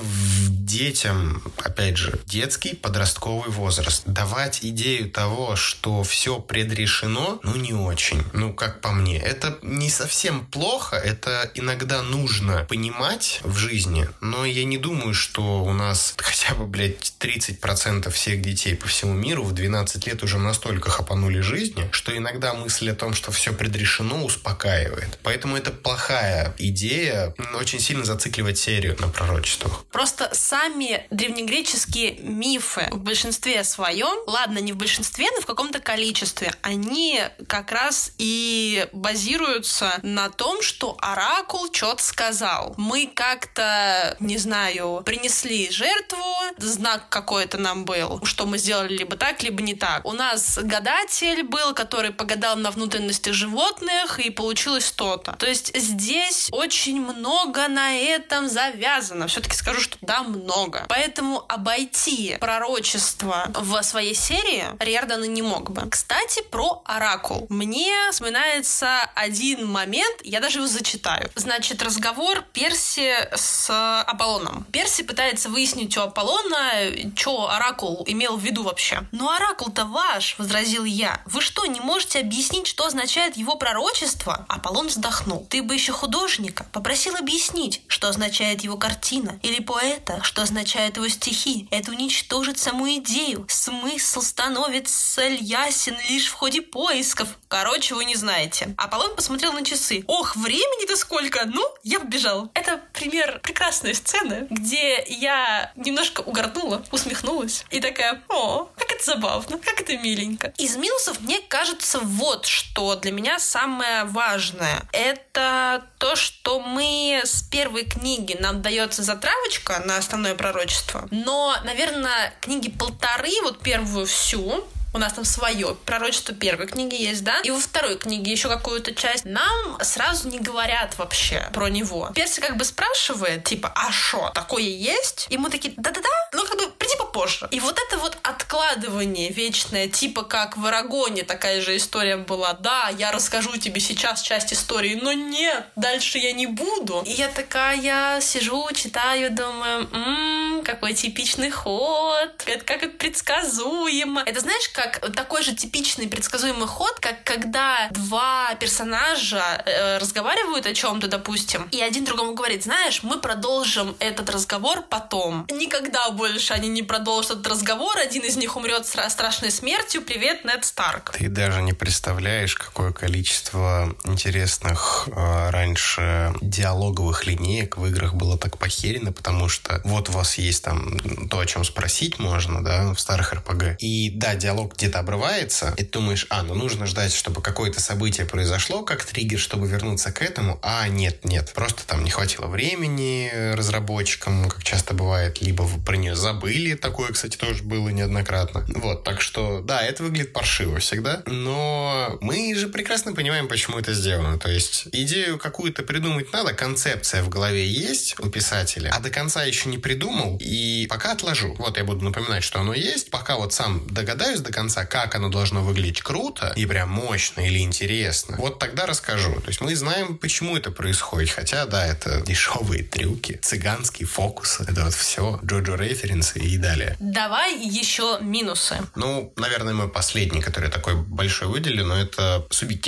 детям, опять же, детский подростковый возраст, давать идею того, что все предрешено, ну не очень. Ну, как по мне. Это не совсем плохо, это иногда нужно понимать в жизни, но я не думаю, что у нас хотя бы, блядь, 30% всех детей по всему миру в 12 лет уже настолько хапанули жизни, что иногда мысль о том, что все предрешено, успокаивает. Поэтому это плохая идея очень сильно зацикливать серию на пророчествах. Просто сами древнегреческие мифы в большинстве своем, ладно, не в большинстве, но в каком-то количестве, творчестве, они как раз и базируются на том, что Оракул что-то сказал. Мы как-то, не знаю, принесли жертву, знак какой-то нам был, что мы сделали либо так, либо не так. У нас гадатель был, который погадал на внутренности животных, и получилось то-то. То есть здесь очень много на этом завязано. Все-таки скажу, что да, много. Поэтому обойти пророчество в своей серии Риордан не мог бы. Кстати, кстати, про Оракул. Мне вспоминается один момент, я даже его зачитаю. Значит, разговор Перси с Аполлоном. Перси пытается выяснить у Аполлона, что Оракул имел в виду вообще. «Ну, Оракул-то ваш!» — возразил я. «Вы что, не можете объяснить, что означает его пророчество?» Аполлон вздохнул. «Ты бы еще художника попросил объяснить, что означает его картина, или поэта, что означает его стихи. Это уничтожит саму идею. Смысл становится ясен лишь в ходе поисков. Короче, вы не знаете. Аполлон посмотрел на часы. Ох, времени-то сколько! Ну, я побежал. Это пример прекрасной сцены, где я немножко угорнула, усмехнулась и такая, о, как это забавно, как это миленько. Из минусов мне кажется вот что для меня самое важное. Это то, что мы с первой книги нам дается затравочка на основное пророчество, но, наверное, книги полторы, вот первую всю, у нас там свое пророчество первой книги есть, да? И во второй книге еще какую-то часть. Нам сразу не говорят вообще про него. Перси как бы спрашивает, типа, а что, такое есть? И мы такие, да-да-да, ну как бы приди попозже. И вот это вот откладывание вечное, типа как в Арагоне такая же история была. Да, я расскажу тебе сейчас часть истории, но нет, дальше я не буду. И я такая сижу, читаю, думаю, м-м, какой типичный ход, это как это предсказуемо. Это знаешь, как такой же типичный предсказуемый ход, как когда два персонажа э, разговаривают о чем-то, допустим, и один другому говорит, знаешь, мы продолжим этот разговор потом. Никогда больше они не продолжат этот разговор, один из них умрет страшной смертью. Привет, Нед Старк. Ты даже не представляешь, какое количество интересных э, раньше диалоговых линеек в играх было так похерено, потому что вот у вас есть там то, о чем спросить можно, да, в старых РПГ. И да, диалог где-то обрывается, и ты думаешь, а, ну нужно ждать, чтобы какое-то событие произошло, как триггер, чтобы вернуться к этому. А, нет, нет, просто там не хватило времени разработчикам, как часто бывает, либо про нее забыли, такое, кстати, тоже было неоднократно. Вот, так что, да, это выглядит паршиво всегда, но мы же прекрасно понимаем, почему это сделано. То есть идею какую-то придумать надо, концепция в голове есть у писателя, а до конца еще не придумал, и пока отложу. Вот я буду напоминать, что оно есть, пока вот сам догадаюсь до конца, как оно должно выглядеть круто и прям мощно или интересно, вот тогда расскажу. То есть мы знаем, почему это происходит, хотя, да, это дешевые трюки, цыганские фокусы, это вот все, Джоджо референсы и далее. Давай еще минусы. Ну, наверное, мой последний, который я такой большой выделю, но это субъективно.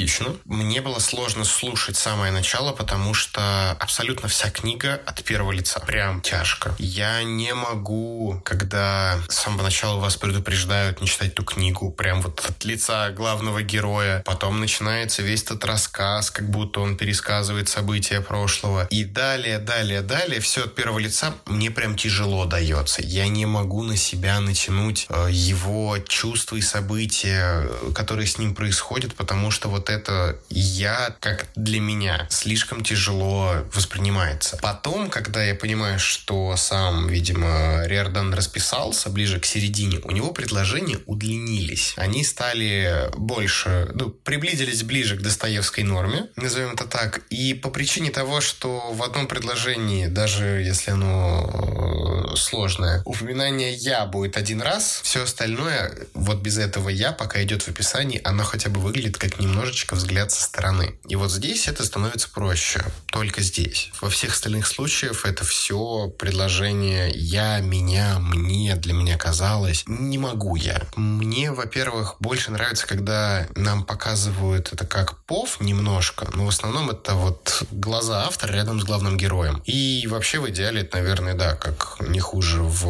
Мне было сложно слушать самое начало, потому что абсолютно вся книга от первого лица. Прям тяжко. Я не могу, когда с самого начала вас предупреждают не читать ту книгу, прям вот от лица главного героя. Потом начинается весь этот рассказ, как будто он пересказывает события прошлого. И далее, далее, далее, все от первого лица мне прям тяжело дается. Я не могу на себя натянуть э, его чувства и события, которые с ним происходят, потому что вот это я, как для меня, слишком тяжело воспринимается. Потом, когда я понимаю, что сам, видимо, Риордан расписался ближе к середине, у него предложения удлинились. Они стали больше, ну, приблизились ближе к Достоевской норме, назовем это так, и по причине того, что в одном предложении, даже если оно э, упоминание «я» будет один раз, все остальное, вот без этого «я», пока идет в описании, оно хотя бы выглядит как немножечко взгляд со стороны. И вот здесь это становится проще. Только здесь. Во всех остальных случаях это все предложение «я», «меня», «мне», «для меня казалось». Не могу я. Мне, во-первых, больше нравится, когда нам показывают это как пов немножко, но в основном это вот глаза автора рядом с главным героем. И вообще в идеале это, наверное, да, как не хуже в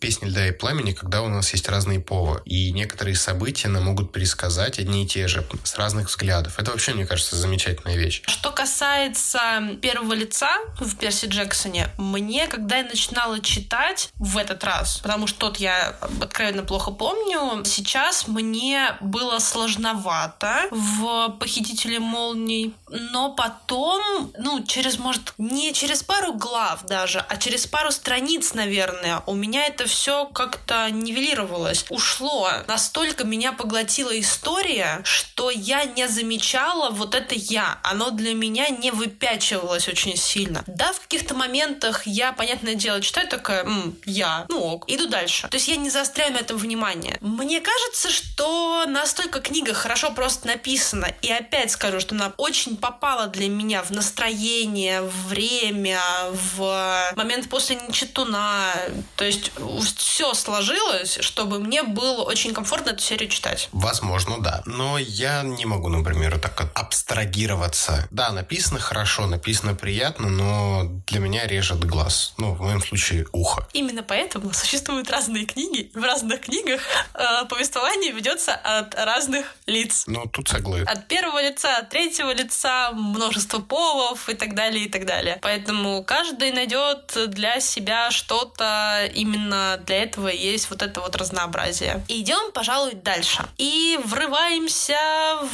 «Песне льда и пламени», когда у нас есть разные повы. И некоторые события нам могут пересказать одни и те же, с разных взглядов. Это вообще, мне кажется, замечательная вещь. Что касается первого лица в Перси Джексоне, мне, когда я начинала читать в этот раз, потому что тот я откровенно плохо помню, сейчас мне было сложновато в «Похитителе молний», но потом, ну, через, может, не через пару глав даже, а через пару страниц, наверное, у меня это все как-то нивелировалось. Ушло. Настолько меня поглотила история, что я не замечала вот это я. Оно для меня не выпячивалось очень сильно. Да, в каких-то моментах я, понятное дело, читаю такая, М, я, ну ок, иду дальше. То есть я не заостряю на этом внимание. Мне кажется, что настолько книга хорошо просто написана, и опять скажу, что она очень попала для меня в настроение, в время, в момент после Нечетуна. То есть все сложилось, чтобы мне было очень комфортно эту серию читать. Возможно, да. Но я не могу, например, так абстрагироваться. Да, написано хорошо, написано приятно, но для меня режет глаз. Ну, в моем случае, ухо. Именно поэтому существуют разные книги. В разных книгах э, повествование ведется от разных лиц. Ну, тут согласен. От первого лица, от третьего лица, множество полов и так далее, и так далее. Поэтому каждый найдет для себя что-то именно для этого есть вот это вот разнообразие. идем, пожалуй, дальше. И врываемся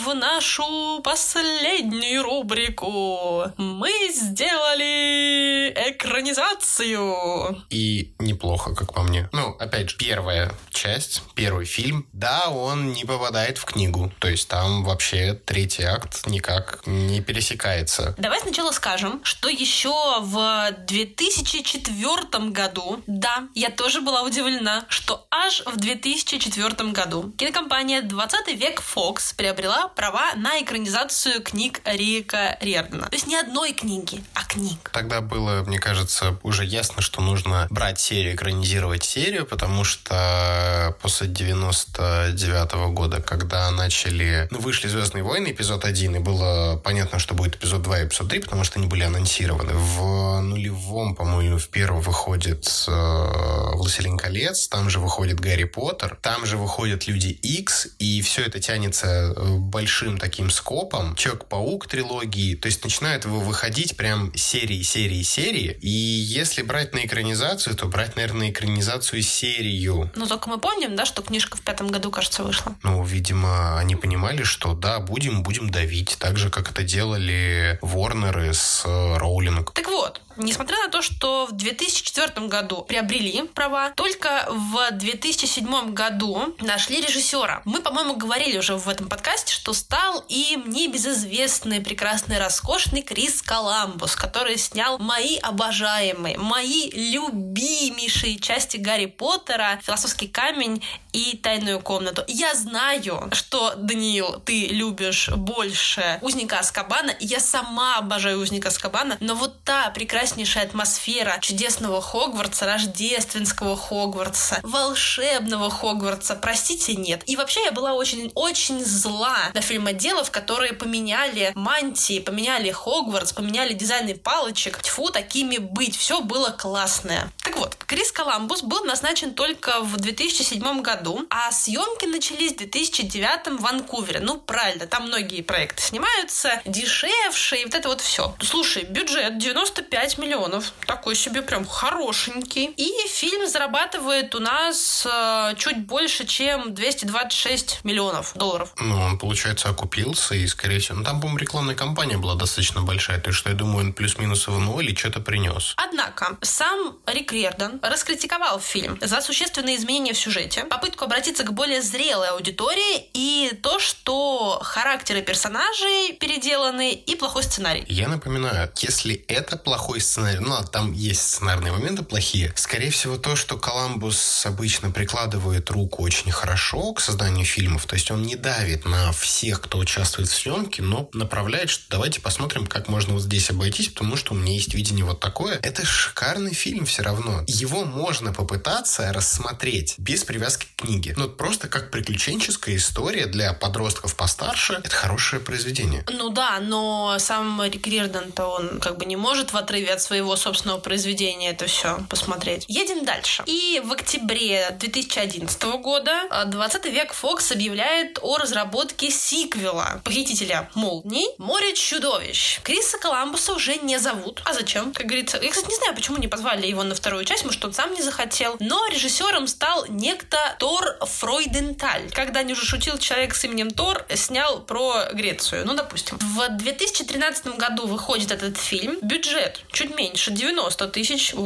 в нашу последнюю рубрику. Мы сделали экранизацию. И неплохо, как по мне. Ну, опять же, первая часть, первый фильм, да, он не попадает в книгу. То есть там вообще третий акт никак не пересекается. Давай сначала скажем, что еще в 2004 году, да, я тоже была удивлена, что аж в 2004 году кинокомпания 20 век Fox приобрела права на экранизацию книг Рика Рердена. То есть не одной книги, а книг. Тогда было, мне кажется, уже ясно, что нужно брать серию, экранизировать серию, потому что после 99 -го года, когда начали, ну, вышли «Звездные войны», эпизод 1, и было понятно, что будет эпизод 2 и эпизод 3, потому что они были анонсированы. В нулевом, по-моему, в первом выходит э, «Властелин колец», там же выходит «Гарри Поттер», там же выходят «Люди Икс», и все это тянется э, большим таким скопом. Человек-паук трилогии, то есть начинают выходить прям серии, серии, серии, и если брать на экранизацию, то брать, наверное, на экранизацию серию. Но только мы помним, да, что книжка в пятом году, кажется, вышла. Ну, видимо, они понимали, что да, будем, будем давить, так же, как это делали Ворнеры с э, Роулинг. Так вот, Несмотря на то, что в 2004 году приобрели права, только в 2007 году нашли режиссера. Мы, по-моему, говорили уже в этом подкасте, что стал им небезызвестный, прекрасный, роскошный Крис Коламбус, который снял мои обожаемые, мои любимейшие части Гарри Поттера, «Философский камень» и «Тайную комнату». Я знаю, что, Даниил, ты любишь больше «Узника Аскабана», я сама обожаю «Узника Аскабана», но вот та прекрасная прекраснейшая атмосфера чудесного Хогвартса, рождественского Хогвартса, волшебного Хогвартса, простите, нет. И вообще я была очень-очень зла на фильмоделов, которые поменяли мантии, поменяли Хогвартс, поменяли дизайны палочек. Тьфу, такими быть. Все было классное. Так вот, Крис Коламбус был назначен только в 2007 году, а съемки начались в 2009 в Ванкувере. Ну, правильно, там многие проекты снимаются, дешевше, и вот это вот все. Слушай, бюджет 95 миллионов. Такой себе прям хорошенький. И фильм зарабатывает у нас э, чуть больше, чем 226 миллионов долларов. Ну, он, получается, окупился, и, скорее всего, ну, там, по-моему, рекламная кампания была достаточно большая, то есть, что я думаю, он плюс-минус в ноль и что-то принес. Однако, сам Рик Риордан раскритиковал фильм за существенные изменения в сюжете, попытку обратиться к более зрелой аудитории и то, что характеры персонажей переделаны и плохой сценарий. Я напоминаю, если это плохой сценарий, ну, там есть сценарные моменты плохие, скорее всего, то, что Коламбус обычно прикладывает руку очень хорошо к созданию фильмов, то есть он не давит на всех, кто участвует в съемке, но направляет, что давайте посмотрим, как можно вот здесь обойтись, потому что у меня есть видение вот такое. Это шикарный фильм все равно. Его можно попытаться рассмотреть без привязки к книге. Ну, просто как приключенческая история для подростков постарше. Это хорошее произведение. Ну да, но сам Рик Рирден-то он как бы не может в отрыве от своего собственного произведения это все посмотреть. Едем дальше. И в октябре 2011 года 20 век Фокс объявляет о разработке сиквела «Похитителя молний. Море чудовищ». Криса Коламбуса уже не зовут. А зачем? Как говорится, я, кстати, не знаю, почему не позвали его на вторую часть, может, он сам не захотел. Но режиссером стал некто Тор Фройденталь. Когда не уже шутил человек с именем Тор, снял про Грецию. Ну, допустим. В 2013 году выходит этот фильм. Бюджет чуть меньше, 90 тысяч. В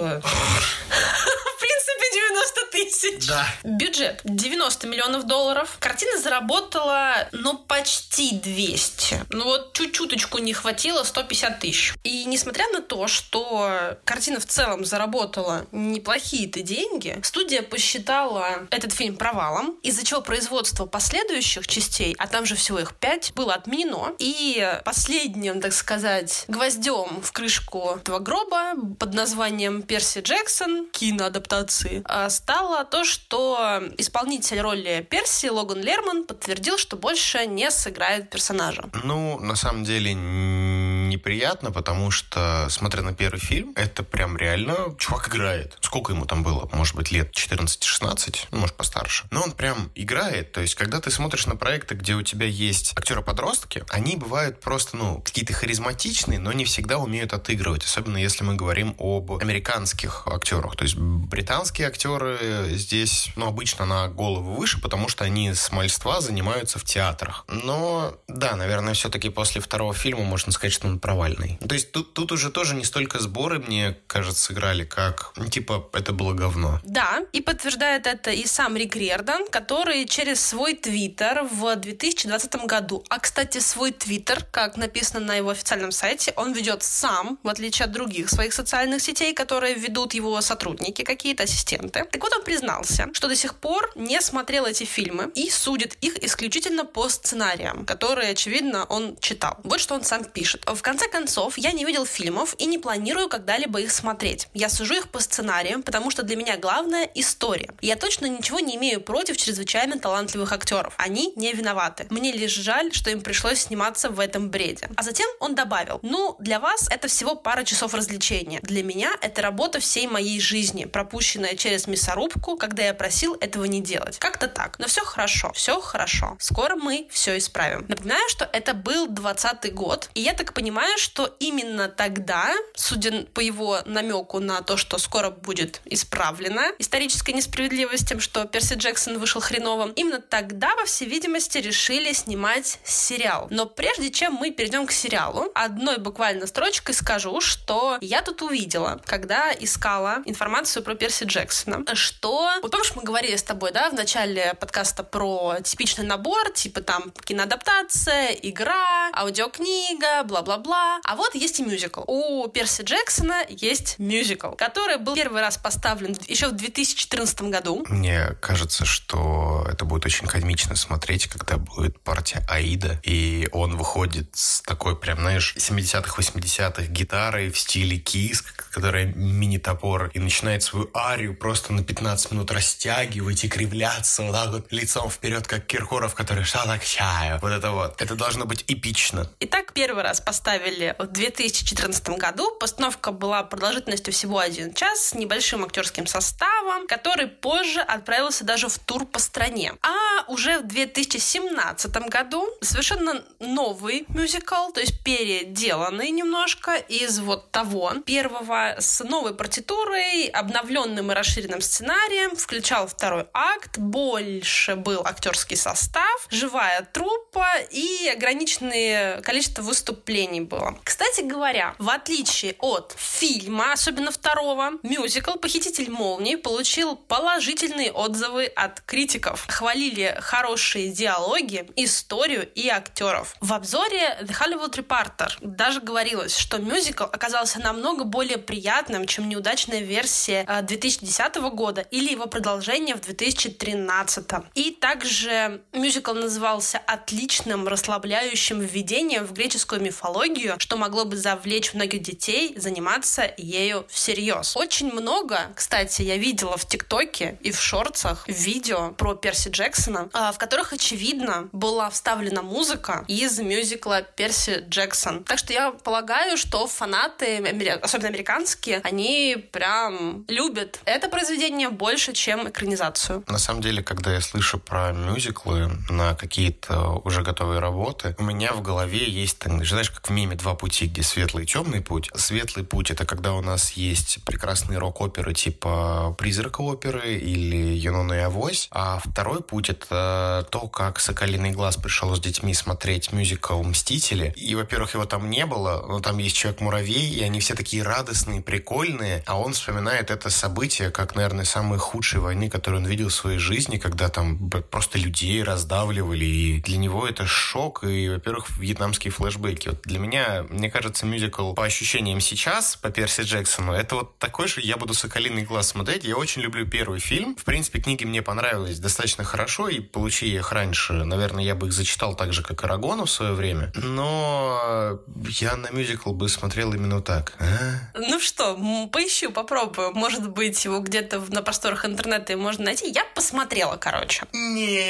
принципе, 90 тысяч. Да. Бюджет 90 миллионов долларов. Картина заработала, ну, почти 200. Ну, вот чуть-чуточку не хватило 150 тысяч. И несмотря на то, что картина в целом заработала неплохие-то деньги, студия посчитала этот фильм провалом, из-за чего производство последующих частей, а там же всего их пять, было отменено. И последним, так сказать, гвоздем в крышку этого гроба под названием Перси Джексон киноадаптации стало то, что исполнитель роли Перси Логан Лерман подтвердил, что больше не сыграет персонажа. Ну, на самом деле, неприятно, потому что, смотря на первый фильм, это прям реально чувак играет. Сколько ему там было? Может быть, лет 14-16? Ну, может, постарше. Но он прям играет. То есть, когда ты смотришь на проекты, где у тебя есть актеры-подростки, они бывают просто, ну, какие-то харизматичные, но не всегда умеют отыгрывать. Особенно, если мы говорим об американских актерах. То есть, британские актеры здесь, ну, обычно на голову выше, потому что они с мальства занимаются в театрах. Но, да, наверное, все-таки после второго фильма можно сказать, что он провальный. То есть тут, тут уже тоже не столько сборы, мне кажется, сыграли, как, ну, типа, это было говно. Да, и подтверждает это и сам Рик Риордан, который через свой твиттер в 2020 году, а, кстати, свой твиттер, как написано на его официальном сайте, он ведет сам, в отличие от других своих социальных сетей, которые ведут его сотрудники, какие-то ассистенты. Так вот, он признался, что до сих пор не смотрел эти фильмы и судит их исключительно по сценариям, которые, очевидно, он читал. Вот что он сам пишет. В конце концов, я не видел фильмов и не планирую когда-либо их смотреть. Я сужу их по сценариям, потому что для меня главное — история. Я точно ничего не имею против чрезвычайно талантливых актеров. Они не виноваты. Мне лишь жаль, что им пришлось сниматься в этом бреде. А затем он добавил, ну, для вас это всего пара часов развлечения. Для меня это работа всей моей жизни, пропущенная через мясорубку, когда я просил этого не делать. Как-то так. Но все хорошо, все хорошо. Скоро мы все исправим. Напоминаю, что это был 20 год, и я так понимаю, что именно тогда, судя по его намеку на то, что скоро будет исправлена историческая несправедливость тем, что Перси Джексон вышел хреновым, именно тогда, во всей видимости, решили снимать сериал. Но прежде чем мы перейдем к сериалу, одной буквально строчкой скажу, что я тут увидела, когда искала информацию про Перси Джексона, что... Вот помнишь, мы говорили с тобой, да, в начале подкаста про типичный набор, типа там киноадаптация, игра, аудиокнига, бла-бла-бла. А вот есть и мюзикл. У Перси Джексона есть мюзикл, который был первый раз поставлен еще в 2014 году. Мне кажется, что это будет очень комично смотреть, когда будет партия Аида, и он выходит с такой прям, знаешь, 70-х, 80-х гитарой в стиле Кис, которая мини-топор, и начинает свою арию просто на 15 минут растягивать и кривляться вот так вот лицом вперед, как Киркоров, который «Что так чаю?» Вот это вот. Это должно быть эпично. Итак, первый раз поставили в 2014 году. Постановка была продолжительностью всего один час с небольшим актерским составом, который позже отправился даже в тур по стране. А уже в 2017 году совершенно новый мюзикл, то есть переделанный немножко из вот того первого с новой партитурой, обновленным и расширенным сценарием, включал второй акт, больше был актерский состав, живая труппа и ограниченное количество выступлений было. Кстати говоря, в отличие от фильма, особенно второго, мюзикл «Похититель молнии» получил положительные отзывы от критиков. Хвалили хорошие диалоги, историю и актеров. В обзоре The Hollywood Reporter даже говорилось, что мюзикл оказался намного более приятным, чем неудачная версия 2010 э, года или его продолжение в 2013. И также мюзикл назывался отличным расслабляющим введением в греческую мифологию, что могло бы завлечь многих детей заниматься ею всерьез. Очень много, кстати, я видела в ТикТоке и в шорцах видео про Перси Джексона, а, в которых, очевидно, была вставлена музыка из мюзикла Перси Джексон. Так что я полагаю, что фанаты, особенно американские, они прям любят это произведение больше, чем экранизацию. На самом деле, когда я слышу про мюзиклы на какие-то уже готовые работы, у меня в голове есть, знаешь, как в ними два пути, где светлый и темный путь. Светлый путь — это когда у нас есть прекрасные рок-оперы типа «Призрака оперы» или «Юнона и Авось», а второй путь — это то, как «Соколиный глаз» пришел с детьми смотреть мюзикл «Мстители». И, во-первых, его там не было, но там есть Человек-муравей, и они все такие радостные, прикольные, а он вспоминает это событие как, наверное, самые худшие войны, которые он видел в своей жизни, когда там просто людей раздавливали, и для него это шок, и, во-первых, вьетнамские флешбеки. Вот для меня, мне кажется, мюзикл по ощущениям сейчас, по Перси Джексону, это вот такой же «Я буду Соколиный глаз» смотреть. Я очень люблю первый фильм. В принципе, книги мне понравились достаточно хорошо, и получи их раньше, наверное, я бы их зачитал так же, как и Рагону в свое время. Но я на мюзикл бы смотрел именно так. А? Ну что, поищу, попробую. Может быть, его где-то на просторах интернета можно найти. Я посмотрела, короче. Нет.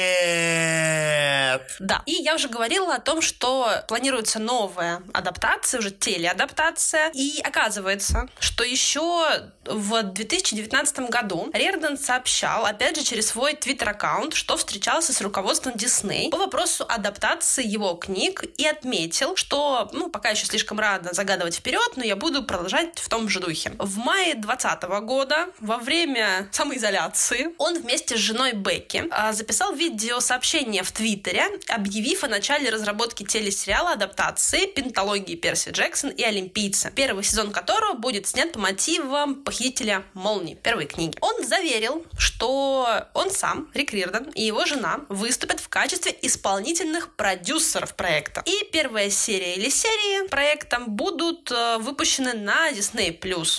Да. И я уже говорила о том, что планируется новая адаптация, уже телеадаптация. И оказывается, что еще в 2019 году Рерден сообщал, опять же, через свой твиттер-аккаунт, что встречался с руководством Дисней по вопросу адаптации его книг и отметил, что, ну, пока еще слишком рано загадывать вперед, но я буду продолжать в том же духе. В мае 2020 года, во время самоизоляции, он вместе с женой Бекки а, записал видеосообщение в Твиттере, объявив о начале разработки телесериала адаптации пенталогии Перси Джексон и Олимпийцы, первый сезон которого будет снят по мотивам похитителя молнии, первой книги. Он заверил, что он сам, Рик Рирден, и его жена выступят в качестве исполнительных продюсеров проекта. И первая серия или серии проектом будут э, выпущены на Disney+.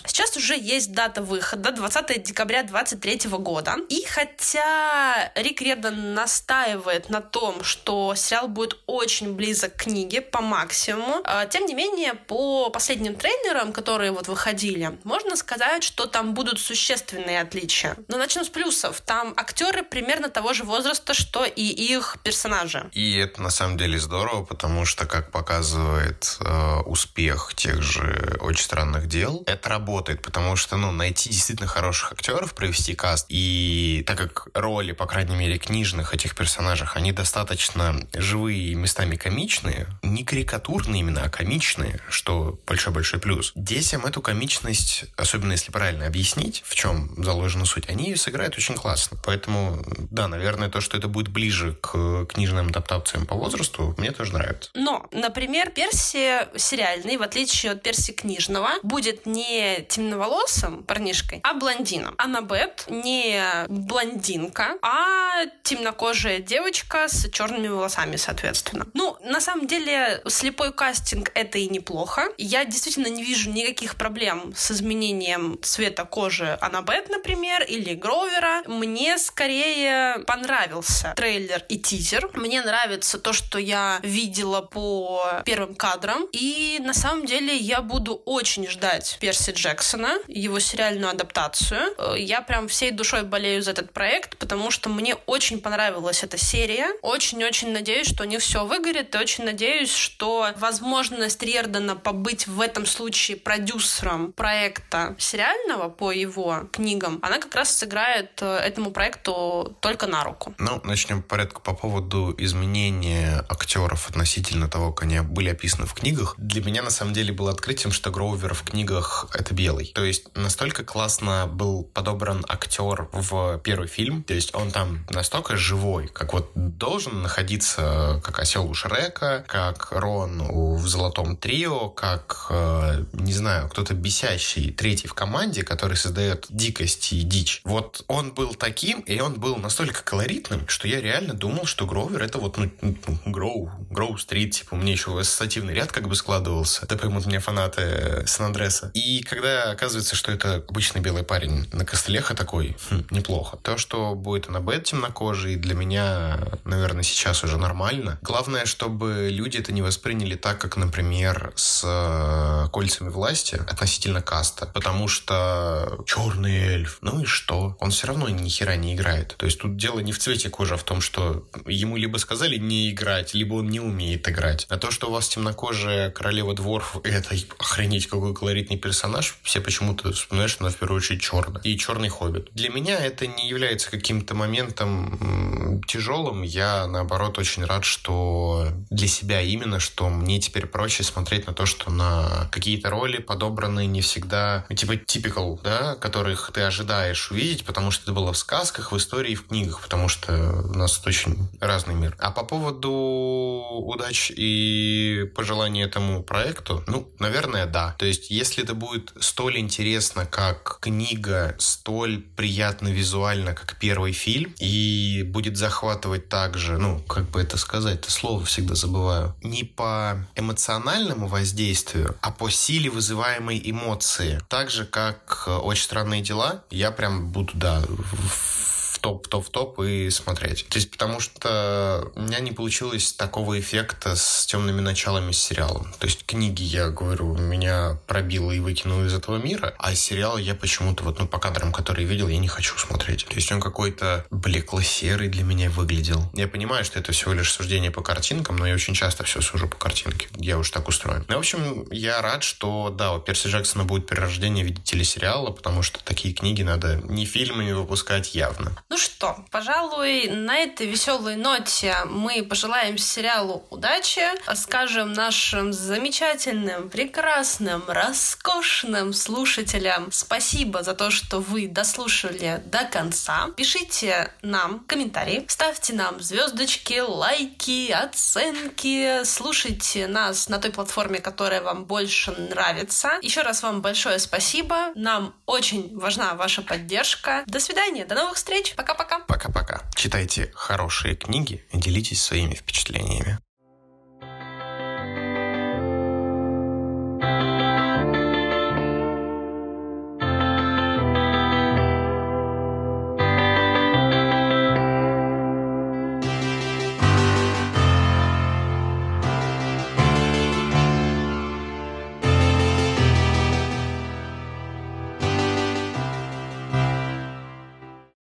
Сейчас уже есть дата выхода, 20 декабря 2023 года. И хотя Рик Рирден настаивает на том, что сериал будет очень близок к книге по максимуму, э, тем не менее, по последним трейлерам, которые вот выходили, можно сказать, что там будут существенные отличия. Но начнем с плюсов. Там актеры примерно того же возраста, что и их персонажи. И это на самом деле здорово, потому что, как показывает э, успех тех же «Очень странных дел», это работает, потому что, ну, найти действительно хороших актеров, провести каст, и так как роли, по крайней мере, книжных этих персонажах, они достаточно живые и местами комичные, не карикатурные именно, а комичные, что большой-большой плюс. Детям эту комичность, особенно если правильно объяснить, в чем заложена суть, они ее сыграют очень классно. Поэтому, да, наверное, то, что это будет ближе к книжным адаптациям по возрасту, мне тоже нравится. Но, например, Перси сериальный, в отличие от Перси книжного, будет не темноволосым парнишкой, а блондином. Аннабет не блондинка, а темнокожая девочка с черными волосами, соответственно. Ну, на самом деле, слепой кастинг — это и неплохо. Я действительно не вижу никаких проблем с изменением цвета кожи Аннабет, например, или Гровера. Мне скорее понравился трейлер и тизер. Мне нравится то, что я видела по первым кадрам. И на самом деле я буду очень ждать Перси Джексона, его сериальную адаптацию. Я прям всей душой болею за этот проект, потому что мне очень понравилась эта серия. Очень-очень надеюсь, что у все выгорит, и очень надеюсь, что возможность Рердена побыть в этом случае продюсером проекта сериального по его книгам, она как раз сыграет э, этому проекту только на руку. Ну, начнем по порядку по поводу изменения актеров относительно того, как они были описаны в книгах. Для меня на самом деле было открытием, что Гроувер в книгах это белый. То есть настолько классно был подобран актер в первый фильм, то есть он там настолько живой, как вот должен находиться как осел у Шрека, как Рон в Золотом Трио, как, э, не знаю, кто-то бесящий третий в команде, который создает дикость и дичь. Вот он был таким, и он был настолько колоритным, что я реально думал, что Гровер это вот, ну, ну Гроу, Гроу Стрит, типа, меня еще ассоциативный ряд как бы складывался. Это поймут меня фанаты Сан-Андреса. И когда оказывается, что это обычный белый парень на костылях, я такой, хм, неплохо. То, что будет Аннабет темнокожий, для меня, наверное, сейчас уже нормально. Главное, чтобы люди это не восприняли так, как, например, с э, кольцами власти относительно каста. Потому что черный эльф, ну и что? Он все равно ни хера не играет. То есть тут дело не в цвете кожи, а в том, что ему либо сказали не играть, либо он не умеет играть. А то, что у вас темнокожая королева дворф, это охренеть какой колоритный персонаж, все почему-то вспоминают, что она в первую очередь черная. И черный хоббит. Для меня это не является каким-то моментом тяжелым. Я, наоборот, очень рад, что для себя именно, что мне теперь проще смотреть на то, что на какие-то роли подобраны не всегда, ну, типа, typical, да, которых ты ожидаешь увидеть, потому что это было в сказках, в истории, в книгах, потому что у нас очень разный мир. А по поводу удач и пожеланий этому проекту, ну, наверное, да. То есть, если это будет столь интересно, как книга, столь приятно визуально, как первый фильм, и будет захватывать также, ну, как бы это сказать, это слово всегда забываю, не по эмоциональному воздействию, а по силе вызываемой эмоции. Так же, как «Очень странные дела», я прям буду, да, в топ, топ, топ и смотреть. То есть потому что у меня не получилось такого эффекта с темными началами с сериалом. То есть книги, я говорю, меня пробило и выкинуло из этого мира, а сериал я почему-то вот, ну, по кадрам, которые видел, я не хочу смотреть. То есть он какой-то блекло-серый для меня выглядел. Я понимаю, что это всего лишь суждение по картинкам, но я очень часто все сужу по картинке. Я уж так устроен. Ну, в общем, я рад, что, да, у Перси Джексона будет перерождение в виде телесериала, потому что такие книги надо не фильмами выпускать явно. Ну, ну что, пожалуй, на этой веселой ноте мы пожелаем сериалу удачи, скажем нашим замечательным, прекрасным, роскошным слушателям спасибо за то, что вы дослушали до конца. Пишите нам комментарии, ставьте нам звездочки, лайки, оценки, слушайте нас на той платформе, которая вам больше нравится. Еще раз вам большое спасибо. Нам очень важна ваша поддержка. До свидания, до новых встреч. Пока. Пока-пока. Пока-пока. Читайте хорошие книги и делитесь своими впечатлениями.